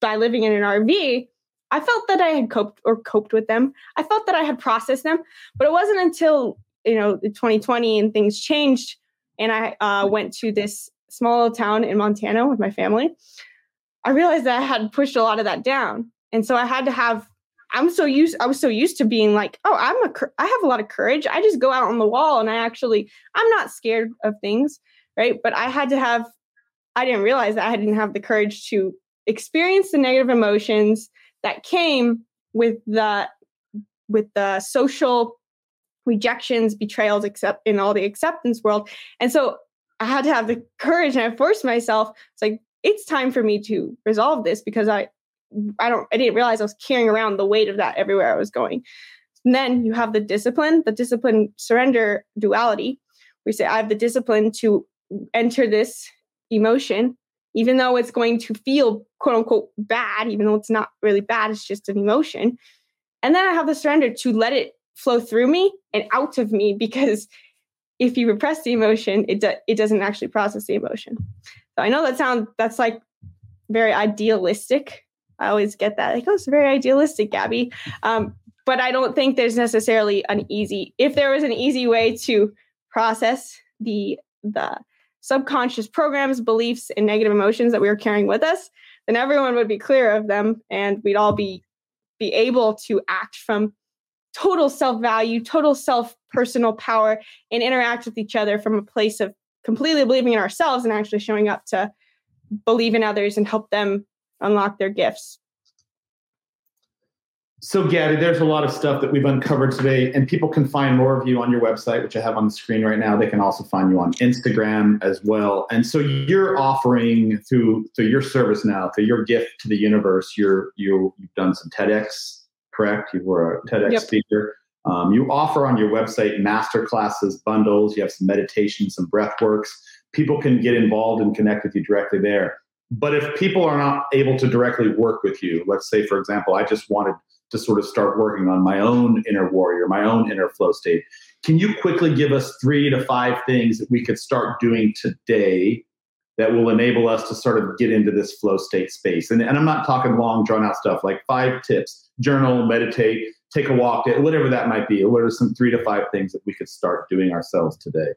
by living in an rv I felt that I had coped or coped with them. I felt that I had processed them, but it wasn't until you know 2020 and things changed, and I uh, went to this small town in Montana with my family. I realized that I had pushed a lot of that down, and so I had to have. I'm so used. I was so used to being like, oh, I'm a. I have a lot of courage. I just go out on the wall, and I actually, I'm not scared of things, right? But I had to have. I didn't realize that I didn't have the courage to experience the negative emotions that came with the with the social rejections, betrayals, except in all the acceptance world. And so I had to have the courage and I forced myself. It's like, it's time for me to resolve this because I I don't I didn't realize I was carrying around the weight of that everywhere I was going. And then you have the discipline, the discipline surrender duality. We say I have the discipline to enter this emotion even though it's going to feel quote unquote bad, even though it's not really bad, it's just an emotion. And then I have the surrender to let it flow through me and out of me [LAUGHS] because if you repress the emotion, it, do, it doesn't actually process the emotion. So I know that sounds, that's like very idealistic. I always get that. Like, oh, it's very idealistic, Gabi. Um, but I don't think there's necessarily an easy, if there was an easy way to process the, the, subconscious programs, beliefs, and negative emotions that we were carrying with us, then everyone would be clear of them and we'd all be be able to act from total self-value, total self-personal power, and interact with each other from a place of completely believing in ourselves and actually showing up to believe in others and help them unlock their gifts. So, Gabi, there's a lot of stuff that we've uncovered today, and people can find more of you on your website, which I have on the screen right now. They can also find you on Instagram as well. And so, you're offering through through your service now, through your gift to the universe. You're you you've done some TEDx, correct? You were a TEDx yep. speaker. Um, you offer on your website master classes, bundles. You have some meditation, some breath works. People can get involved and connect with you directly there. But if people are not able to directly work with you, let's say, for example, I just wanted to sort of start working on my own inner warrior, my own inner flow state. Can you quickly give us three to five things that we could start doing today that will enable us to sort of get into this flow state space? And, and I'm not talking long, drawn out stuff like five tips journal, meditate, take a walk, whatever that might be. What are some three to five things that we could start doing ourselves today?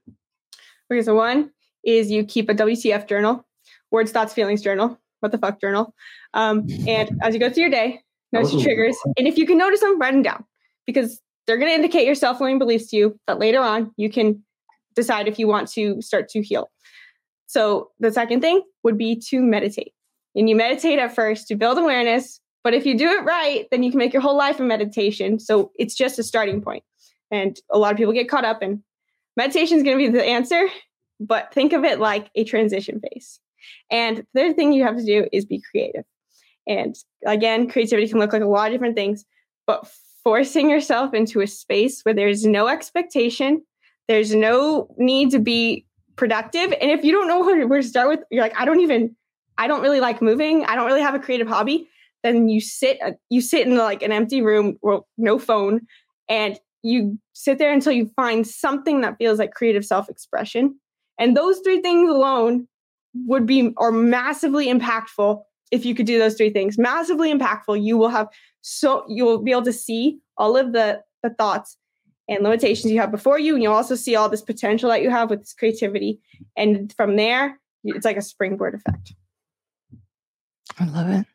Okay, so one is you keep a WTF journal, words, thoughts, feelings journal. What the fuck journal? Um, and as you go through your day, [LAUGHS] Notice your triggers. And if you can notice them, write them down because they're going to indicate your self limiting beliefs to you that later on you can decide if you want to start to heal. So the second thing would be to meditate. And you meditate at first to build awareness. But if you do it right, then you can make your whole life a meditation. So it's just a starting point. And a lot of people get caught up in meditation is going to be the answer, but think of it like a transition phase. And the other thing you have to do is be creative. And again, creativity can look like a lot of different things, but forcing yourself into a space where there's no expectation, there's no need to be productive. And if you don't know [LAUGHS] where to start with, you're like, I don't even, I don't really like moving. I don't really have a creative hobby. Then you sit, uh, you sit in like an empty room, well, no phone, and you sit there until you find something that feels like creative self-expression. And those three things alone would be are massively impactful if you could do those three things. Massively impactful. You will have so you'll be able to see all of the the thoughts and limitations you have before you and you'll also see all this potential that you have with this creativity. And from there it's like a springboard effect. I love it.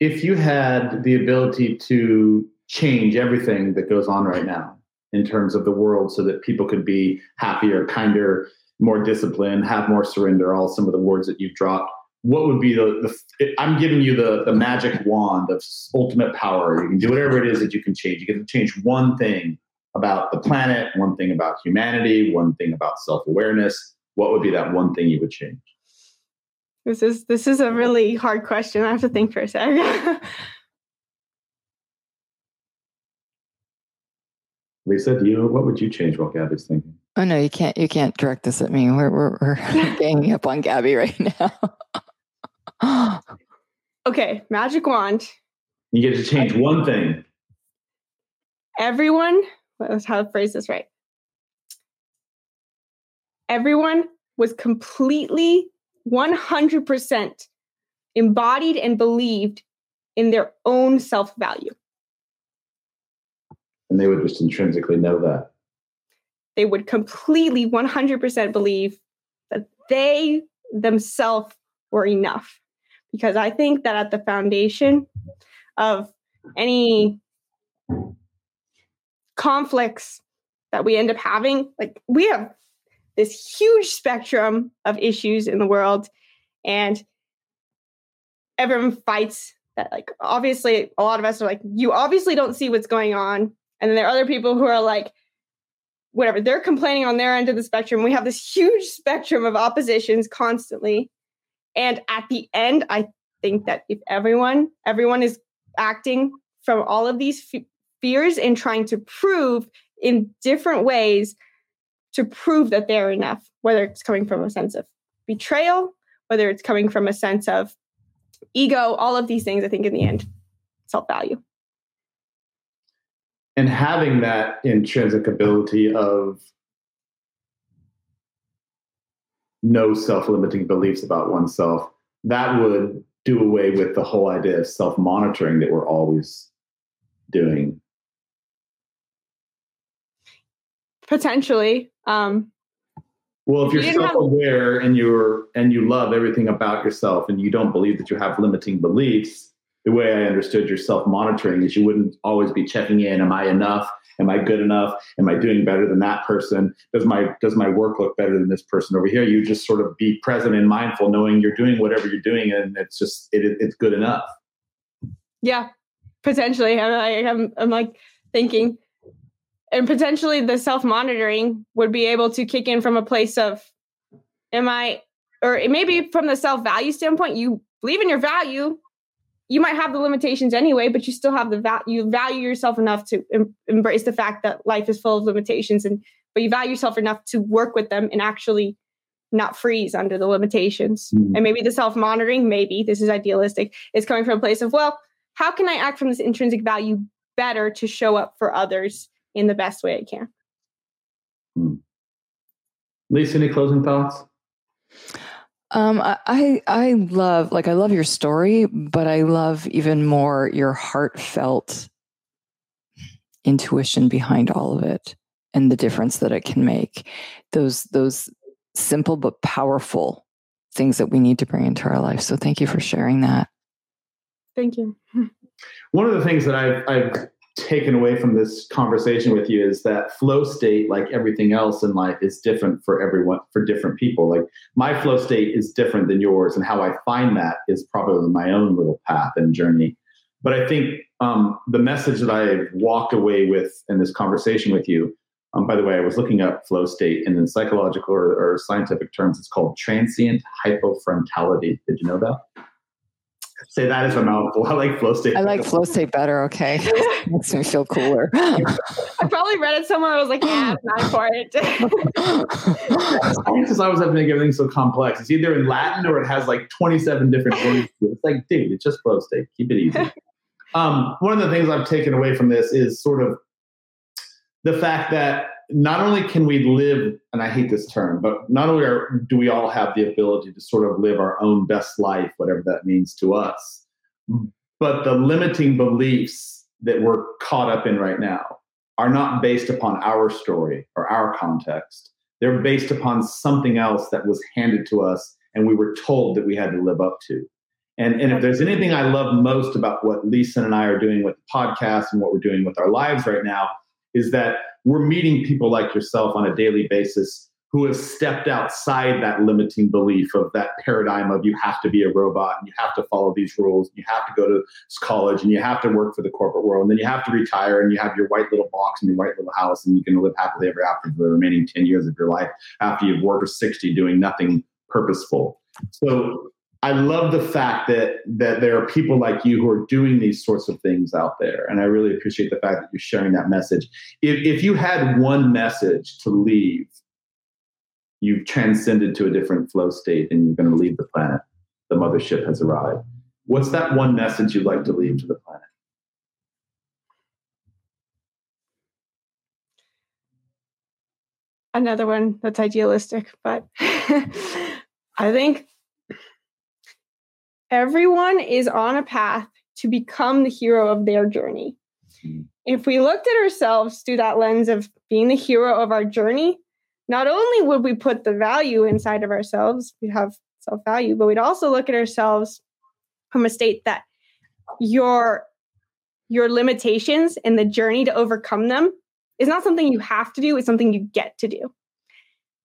If you had the ability to change everything that goes on right now in terms of the world so that people could be happier kinder more disciplined have more surrender all some of the words that you've dropped what would be the, the i'm giving you the, the magic wand of ultimate power. You can do whatever it is that you can change. You can change one thing about the planet, one thing about humanity, one thing about self-awareness, what would be that one thing you would change? This is this is a really hard question. I have to think for a second. [LAUGHS] Lisa, do you what would you change while Gabi's thinking? Oh no, you can't you can't direct this at me. We're we're, we're [LAUGHS] [LAUGHS] ganging up on Gabi right now. okay, magic wand. You get to change one thing. Everyone was how to phrase this right. Everyone was completely 100% embodied and believed in their own self value. And they would just intrinsically know that. They would completely 100% believe that they themselves were enough. Because I think that at the foundation of any conflicts that we end up having like we have this huge spectrum of issues in the world and everyone fights that like obviously a lot of us are like you obviously don't see what's going on and then there are other people who are like whatever they're complaining on their end of the spectrum. We have this huge spectrum of oppositions constantly and at the end i think that if everyone everyone is acting from all of these fears and trying to prove in different ways to prove that they're enough, whether it's coming from a sense of betrayal, whether it's coming from a sense of ego, all of these things, I think in the end, self value. And having that intrinsic ability of no self limiting beliefs about oneself, that would do away with the whole idea of self monitoring that we're always doing potentially. Um, well, if you're self-aware have... and you're and you love everything about yourself, and you don't believe that you have limiting beliefs, the way I understood your self-monitoring is you wouldn't always be checking in: Am I enough? Am I good enough? Am I doing better than that person? Does my does my work look better than this person over here? You just sort of be present and mindful, knowing you're doing whatever you're doing, and it's just it, it's good enough. Yeah, potentially. I'm, I'm, I'm like thinking and potentially the self monitoring would be able to kick in from a place of am i or maybe from the self value standpoint you believe in your value. You might have the limitations anyway but you still have the value you value yourself enough to em- embrace the fact that life is full of limitations and but you value yourself enough to work with them and actually not freeze under the limitations. Mm-hmm. and maybe the self monitoring maybe this is idealistic is coming from a place of well how can i act from this intrinsic value better to show up for others in the best way I can. Hmm. Lisa, any closing thoughts? Um, I I love like I love your story, but I love even more your heartfelt intuition behind all of it and the difference that it can make. Those those simple but powerful things that we need to bring into our life. So thank you for sharing that. Thank you. [LAUGHS] One of the things that I've, I've taken away from this conversation with you is that flow state like everything else in life is different for everyone for different people like my flow state is different than yours and how i find that is probably my own little path and journey but i think um, the message that i walked away with in this conversation with you Um, by the way, I was looking up flow state, and in psychological or, or scientific terms, it's called transient hypofrontality. Did you know that? Say that that is a mouthful. I like flow state. I like flow state better. Okay, [LAUGHS] makes me feel cooler. [LAUGHS] I probably read it somewhere. I was like, yeah, I'm not for it. [LAUGHS] Science is always have to make everything so complex. It's either in Latin or it has like 27 different words. It's like, dude, it's just flow state. Keep it easy. Um, one of the things I've taken away from this is sort of the fact that not only can we live, and I hate this term, but not only are, do we all have the ability to sort of live our own best life, whatever that means to us, but the limiting beliefs that we're caught up in right now are not based upon our story or our context. They're based upon something else that was handed to us and we were told that we had to live up to. And, and if there's anything I love most about what Lisa and I are doing with the podcast and what we're doing with our lives right now, is that we're meeting people like yourself on a daily basis who have stepped outside that limiting belief of that paradigm of you have to be a robot and you have to follow these rules and you have to go to college and you have to work for the corporate world and then you have to retire and you have your white little box and your white little house and you can live happily ever after for the remaining 10 years of your life after you've worked for 60 doing nothing purposeful. So I love the fact that that there are people like you who are doing these sorts of things out there, and I really appreciate the fact that you're sharing that message. If if you had one message to leave, you've transcended to a different flow state, and you're going to leave the planet. The mothership has arrived. What's that one message you'd like to leave to the planet? Another one that's idealistic, but [LAUGHS] I think everyone is on a path to become the hero of their journey. Mm-hmm. If we looked at ourselves through that lens of being the hero of our journey, not only would we put the value inside of ourselves, we have self value, but we'd also look at ourselves from a state that your your limitations and the journey to overcome them is not something you have to do, it's something you get to do.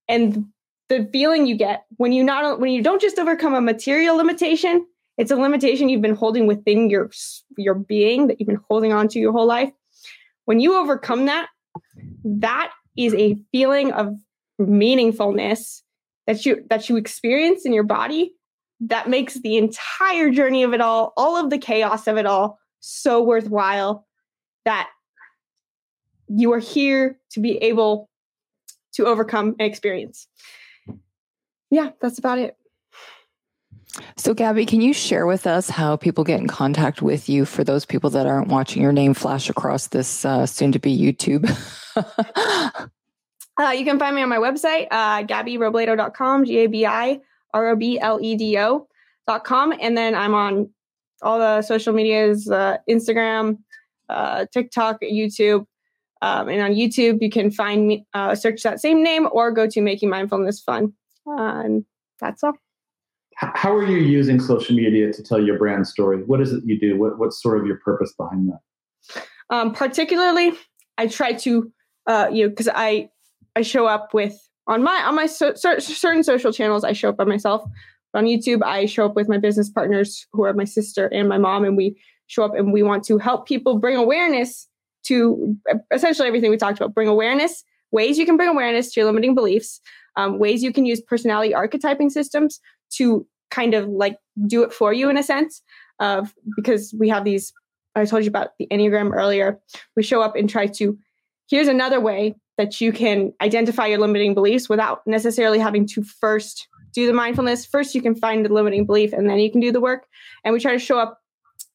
And the feeling you get when you not when you don't just overcome a material limitation, it's a limitation you've been holding within your your being that you've been holding on to your whole life. When you overcome that, that is a feeling of meaningfulness that you that you experience in your body that makes the entire journey of it all, all of the chaos of it all, so worthwhile that you are here to be able to overcome and experience. Yeah, that's about it. So, Gabi, can you share with us how people get in contact with you for those people that aren't watching your name flash across this uh, soon to be YouTube? [LAUGHS] uh, you can find me on my website, uh, gabirobledo.com, G A B I R O B L E D O.com. And then I'm on all the social medias uh, Instagram, uh, TikTok, YouTube. Um, and on YouTube, you can find me, uh, search that same name or go to Making Mindfulness Fun. And that's all how are you using social media to tell your brand story? What is it you do? What, what's sort of your purpose behind that? Um, particularly, I try to, uh, you know, because I I show up with on my on my so, certain social channels. I show up by myself. But on YouTube, I show up with my business partners, who are my sister and my mom, and we show up and we want to help people bring awareness to essentially everything we talked about. Bring awareness, ways you can bring awareness to your limiting beliefs, um, ways you can use personality archetyping systems to kind of like do it for you in a sense of because we have these i told you about the enneagram earlier. We show up and try to here's another way that you can identify your limiting beliefs without necessarily having to first do the mindfulness. First you can find the limiting belief and then you can do the work. And we try to show up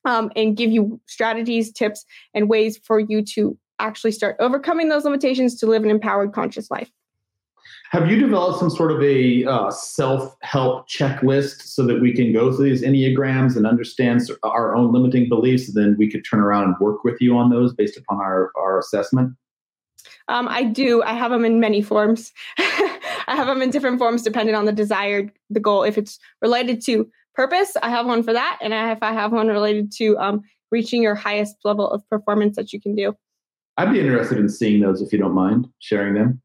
um, and give you strategies tips and ways for you to actually start overcoming those limitations to live an empowered conscious life have you developed some sort of a uh, self help checklist so that we can go through these Enneagrams and understand our own limiting beliefs? And then we could turn around and work with you on those based upon our, our assessment? Um, I do. I have them in many forms. [LAUGHS] I have them in different forms depending on the desired, the goal. If it's related to purpose, I have one for that. And if I have one related to um, reaching your highest level of performance that you can do. I'd be interested in seeing those if you don't mind sharing them.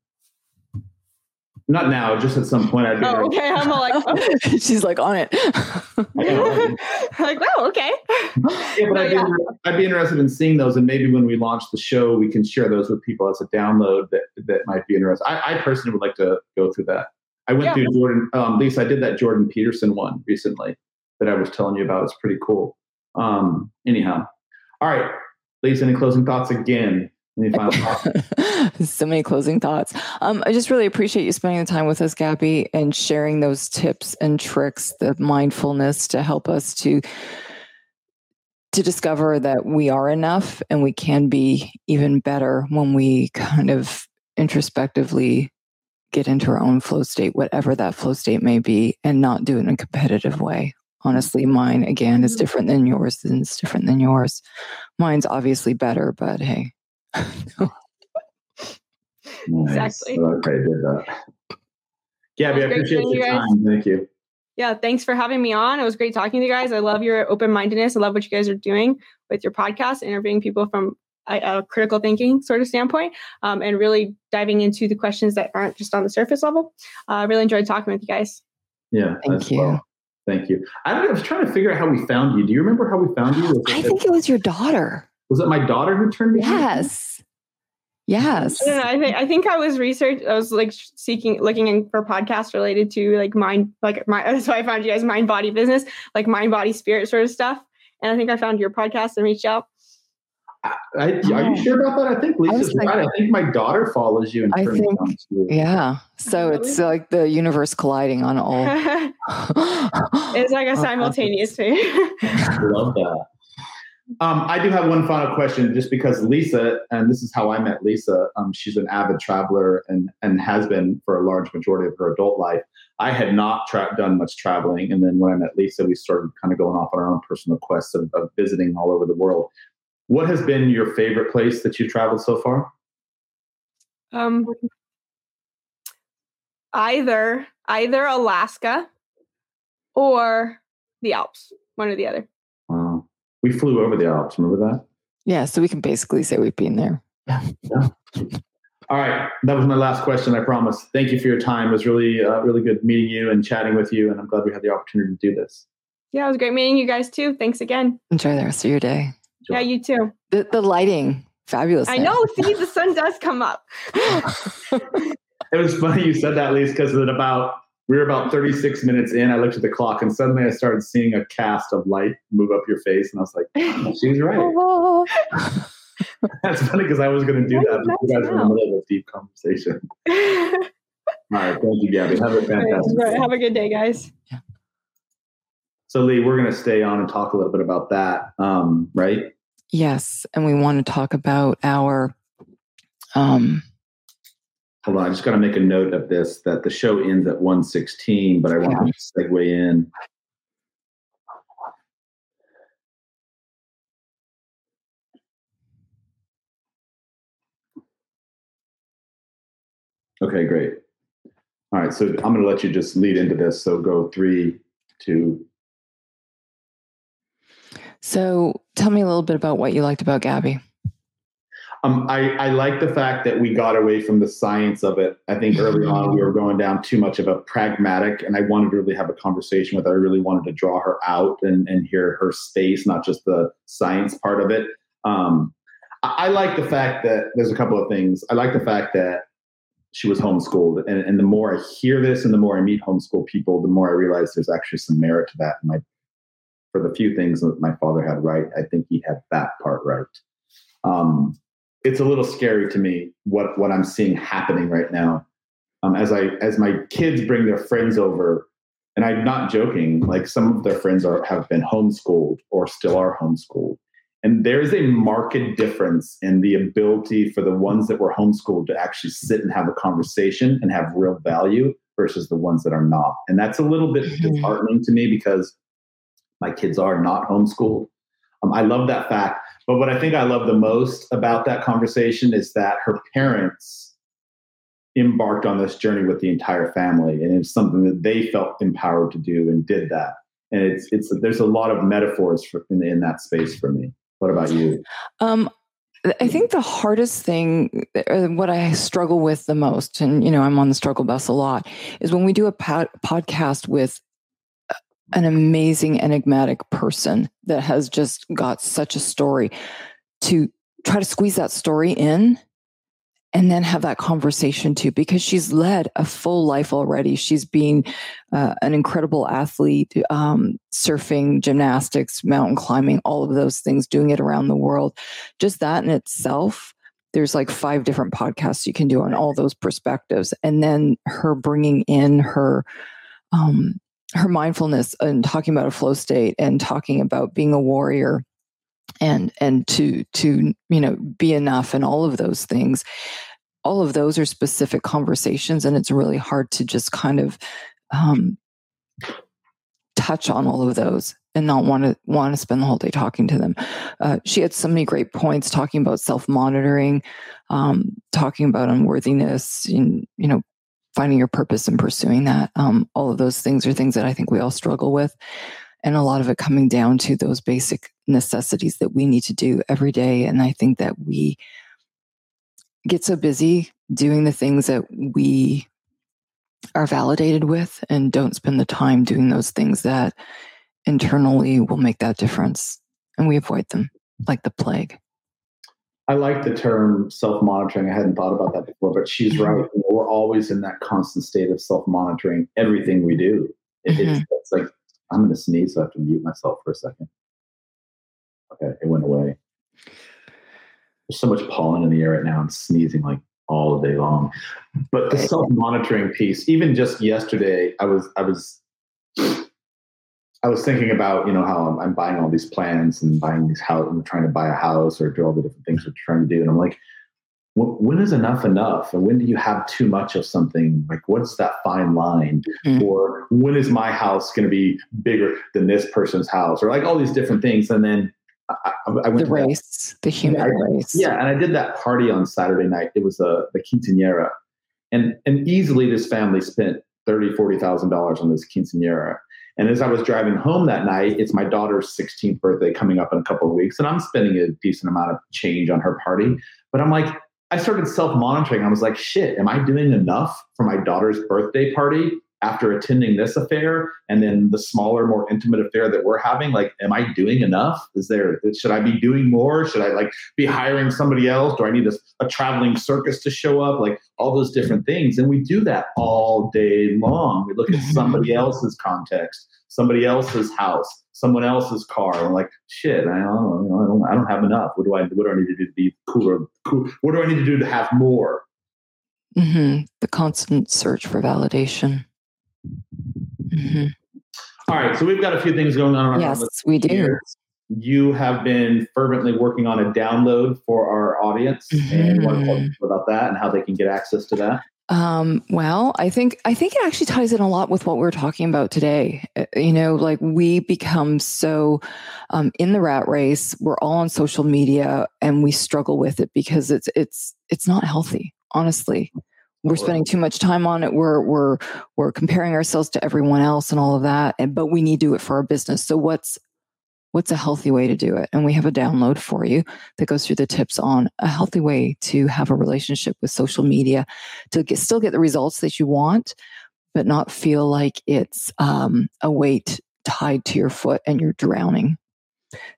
Not now, just at some point. I'd be Oh, okay. I'm all like, [LAUGHS] She's like on it. [LAUGHS] like, wow, okay. Yeah, but No, I'd, be. I'd be interested in seeing those, and maybe when we launch the show, we can share those with people as a download that that might be interesting. I, I personally would like to go through that. I went Yeah. through Jordan. Um, Lisa, I did that Jordan Peterson one recently that I was telling you about. It's pretty cool. Um, anyhow, all right, Lisa, any closing thoughts again? Any [LAUGHS] final thoughts? so many closing thoughts. Um, I just really appreciate you spending the time with us, Gabi, and sharing those tips and tricks, the mindfulness to help us to to discover that we are enough and we can be even better when we kind of introspectively get into our own flow state, whatever that flow state may be, and not do it in a competitive way. Honestly, mine again is Mhm. different than yours, and it's different than yours. Mine's obviously better, but hey. [LAUGHS] Nice. Exactly. Okay, did that. Gabi, I appreciate seeing your you time. Thank you. Yeah, thanks for having me on. It was great talking to you guys. I love your open mindedness. I love what you guys are doing with your podcast, interviewing people from a, a critical thinking sort of standpoint, um, and really diving into the questions that aren't just on the surface level. I uh, really enjoyed talking with you guys. Yeah. Thank you. well. Thank you. I, I was trying to figure out how we found you. Do you remember how we found you? I think it was your daughter. Was it my daughter who turned me? on? Yes. Yes. I don't know. I think I think I was research. I was like seeking, looking in for podcasts related to like mind, like my. [LAUGHS] That's why I found you guys mind body business, like mind body spirit sort of stuff. And I think I found your podcast and reached out. I, I, are you oh. sure about that? I think Lisa's was like- right. I think my daughter follows you and I think- you. Yeah. So oh, it's like the universe colliding on all. [LAUGHS] it's like a [LAUGHS] Oh, simultaneous thing. I love that. Um, I do have one final question, just because Lisa, and this is how I met Lisa. Um, she's an avid traveler and and has been for a large majority of her adult life. I had not tra- done much traveling, and then when I met Lisa, we started kind of going off on our own personal quests of, of visiting all over the world. What has been your favorite place that you've traveled so far? um, either either Alaska or the Alps, one or the other. Wow. We flew over the Alps. Remember that? Yeah. So we can basically say we've been there. Yeah. All right, that was my last question. I promise. Thank you for your time. It was really, uh, really good meeting you and chatting with you, and I'm glad we had the opportunity to do this. Yeah, it was great meeting you guys too. Thanks again. Enjoy the rest of your day. Yeah, you too. The, the lighting, fabulous. I now. know. See, the sun does come up. [LAUGHS] It was funny you said that, Lise, because at about we were about 36 minutes in. I looked at the clock, and suddenly I started seeing a cast of light move up your face, and I was like, oh, "She [LAUGHS] right." [LAUGHS] That's funny because I was going to do that, but you guys were in the middle of a deep conversation. [LAUGHS] All right, thank you, Gabi. Have a fantastic. Right, day. Have a good day, guys. So, Lee, we're going to stay on and talk a little bit about that, um, right? Yes. And we want to talk about our um Hold on, I just got to make a note of this that the show ends at 116, but I want to segue in. Okay, great. All right, so I'm going to let you just lead into this. So go three, two. so tell me a little bit about what you liked about Gabi. Um, I, I like the fact that we got away from the science of it. I think early on we were going down too much of a pragmatic, and I wanted to really have a conversation with her. I really wanted to draw her out and, and hear her space, not just the science part of it. Um, I, I like the fact that there's a couple of things. I like the fact that she was homeschooled, and, and the more I hear this and the more I meet homeschool people, the more I realize there's actually some merit to that. My for the few things that my father had right, I think he had that part right. Um, it's a little scary to me what what I'm seeing happening right now. Um, as I as my kids bring their friends over, and I'm not joking. Like some of their friends are have been homeschooled or still are homeschooled, and there's a marked difference in the ability for the ones that were homeschooled to actually sit and have a conversation and have real value versus the ones that are not. And that's a little bit Mhm. disheartening to me because my kids are not homeschooled. Um, I love that fact. But what I think I love the most about that conversation is that her parents embarked on this journey with the entire family, and it's something that they felt empowered to do and did that. And it's it's there's a lot of metaphors for, in, in that space for me. What about you? Um I think the hardest thing, uh, what I struggle with the most, and you know, I'm on the struggle bus a lot, is when we do a pod- podcast with an amazing enigmatic person that has just got such a story to try to squeeze that story in and then have that conversation too because she's led a full life already. She's been uh, an incredible athlete um, surfing gymnastics mountain climbing all of those things doing it around the world. Just that in itself there's like five different podcasts you can do on all those perspectives. And then her bringing in her um, her mindfulness and talking about a flow state and talking about being a warrior and and to to you know be enough and all of those things all of those are specific conversations and it's really hard to just kind of um, touch on all of those and not want to want to spend the whole day talking to them. Uh, she had so many great points talking about self-monitoring um, talking about unworthiness and you know finding your purpose and pursuing that. Um, all of those things are things that I think we all struggle with. And a lot of it coming down to those basic necessities that we need to do every day. And I think that we get so busy doing the things that we are validated with and don't spend the time doing those things that internally will make that difference. And we avoid them like the plague. I like the term self monitoring. I hadn't thought about that before, but she's mm-hmm. right. You know, we're always in that constant state of self monitoring everything we do. It, mm-hmm. it's, it's, like, I'm going to sneeze, so I have to mute myself for a second. Okay, it went away. There's so much pollen in the air right now. I'm sneezing like all day long. But the self monitoring piece, even just yesterday, I was, I was, I was thinking about, you know, how I'm, I'm buying all these plans and buying these house, I'm trying to buy a house or do all the different things we're trying to do. And I'm like, when is enough enough? And when do you have too much of something? Like, what's that fine line? Mm-hmm. Or when is my house going to be bigger than this person's house? Or like all these different things. And then I, I went the race, that. the human yeah, race. Yeah, and I did that party on Saturday night. It was a uh, the quinceanera, and and easily this family spent thirty, forty thousand dollars on this quinceanera. And as I was driving home that night, it's my daughter's 16th birthday coming up in a couple of weeks, and I'm spending a decent amount of change on her party. But I'm like, I started self monitoring. I was like, shit, am I doing enough for my daughter's birthday party after attending this affair and then the smaller, more intimate affair that we're having? Like, am I doing enough? Is there, should I be doing more? Should I like be hiring somebody else? Do I need a, a traveling circus to show up? Like, all those different things. And we do that all day long. We look at somebody else's context somebody else's house, someone else's car. I'm like, shit, I don't, know, I don't, I don't have enough. What do I, what do I need to do to be cooler? Cool. What do I need to do to have more? Mm-hmm. The constant search for validation. Mm-hmm. All right, so we've got a few things going on. Yes, we do. You have been fervently working on a download for our audience, mm-hmm. and want to talk about that and how they can get access to that. Um, well, I think I think it actually ties in a lot with what we're talking about today. Uh, you know, like we become so um, in the rat race. We're all on social media, and we struggle with it because it's it's it's not healthy. Honestly, we're spending too much time on it. We're we're we're comparing ourselves to everyone else and all of that. And but we need to do it for our business. So what's what's a healthy way to do it? And we have a download for you that goes through the tips on a healthy way to have a relationship with social media to get, still get the results that you want, but not feel like it's um, a weight tied to your foot and you're drowning.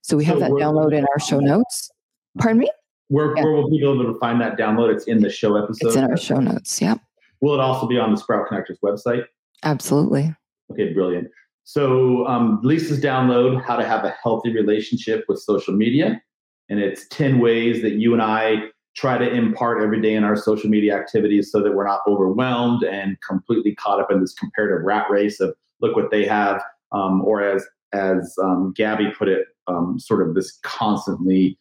So we have so that download in our show notes. Pardon me? Where, yeah. where will people be able to find that download? It's in the show episode. It's in our show notes. Yep. Will it also be on the Sprout Connectors website? Absolutely. Okay, brilliant. So um, Lisa's download, How to Have a Healthy Relationship with Social Media. And it's 10 ways that you and I try to impart every day in our social media activities so that we're not overwhelmed and completely caught up in this comparative rat race of look what they have. Um, or as, as um, Gabi put it, um, sort of this constantly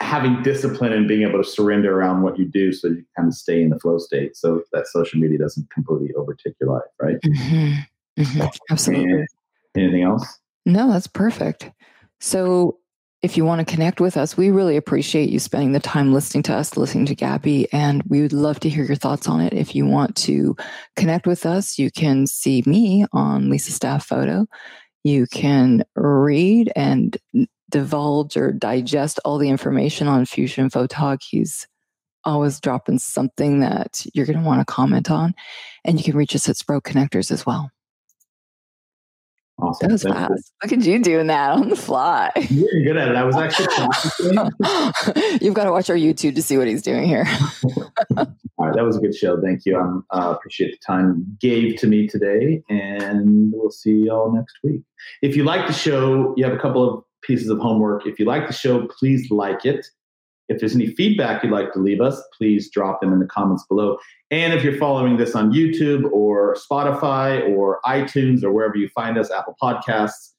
having discipline and being able to surrender around what you do so you kind of stay in the flow state so that social media doesn't completely overtake your life, right? Mm-hmm. Mm-hmm. Absolutely. And anything else? No, that's perfect. So, if you want to connect with us, we really appreciate you spending the time listening to us, listening to Gabi, and we would love to hear your thoughts on it. If you want to connect with us, you can see me on Lisa Staff Photo. You can read and divulge or digest all the information on Fusion Photog. He's always dropping something that you're going to want to comment on. And you can reach us at Sprout Connectors as well. Awesome. That was you. fast. Look at you doing that on the fly. [LAUGHS] You're good at it. I was actually [LAUGHS] You've got to watch our YouTube to see what he's doing here. [LAUGHS] All right, that was a good show. Thank you. I uh, appreciate the time you gave to me today, and we'll see y'all next week. If you like the show, you have a couple of pieces of homework. If you like the show, please like it. If there's any feedback you'd like to leave us, please drop them in the comments below. And if you're following this on YouTube or Spotify or iTunes or wherever you find us, Apple Podcasts,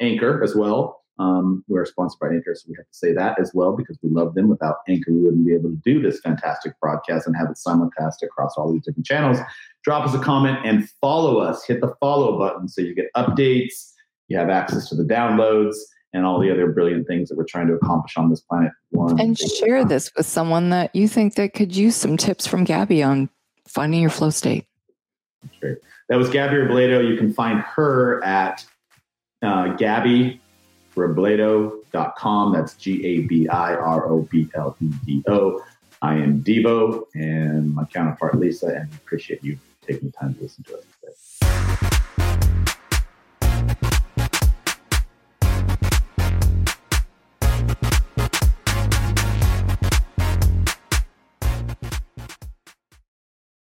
Anchor as well. Um, we're sponsored by Anchor, so we have to say that as well because we love them. Without Anchor, we wouldn't be able to do this fantastic broadcast and have it simulcast across all these different channels. Drop us a comment and follow us. Hit the follow button so you get updates. You have access to the downloads and all the other brilliant things that we're trying to accomplish on this planet. One and share this with someone that you think that could use some tips from Gabi on finding your flow state. Great. That was Gabi Robledo. You can find her at uh, GabiRobledo.com. That's G A B I R O B L E D O. I am Devo and my counterpart Lisa, and appreciate you taking the time to listen to us.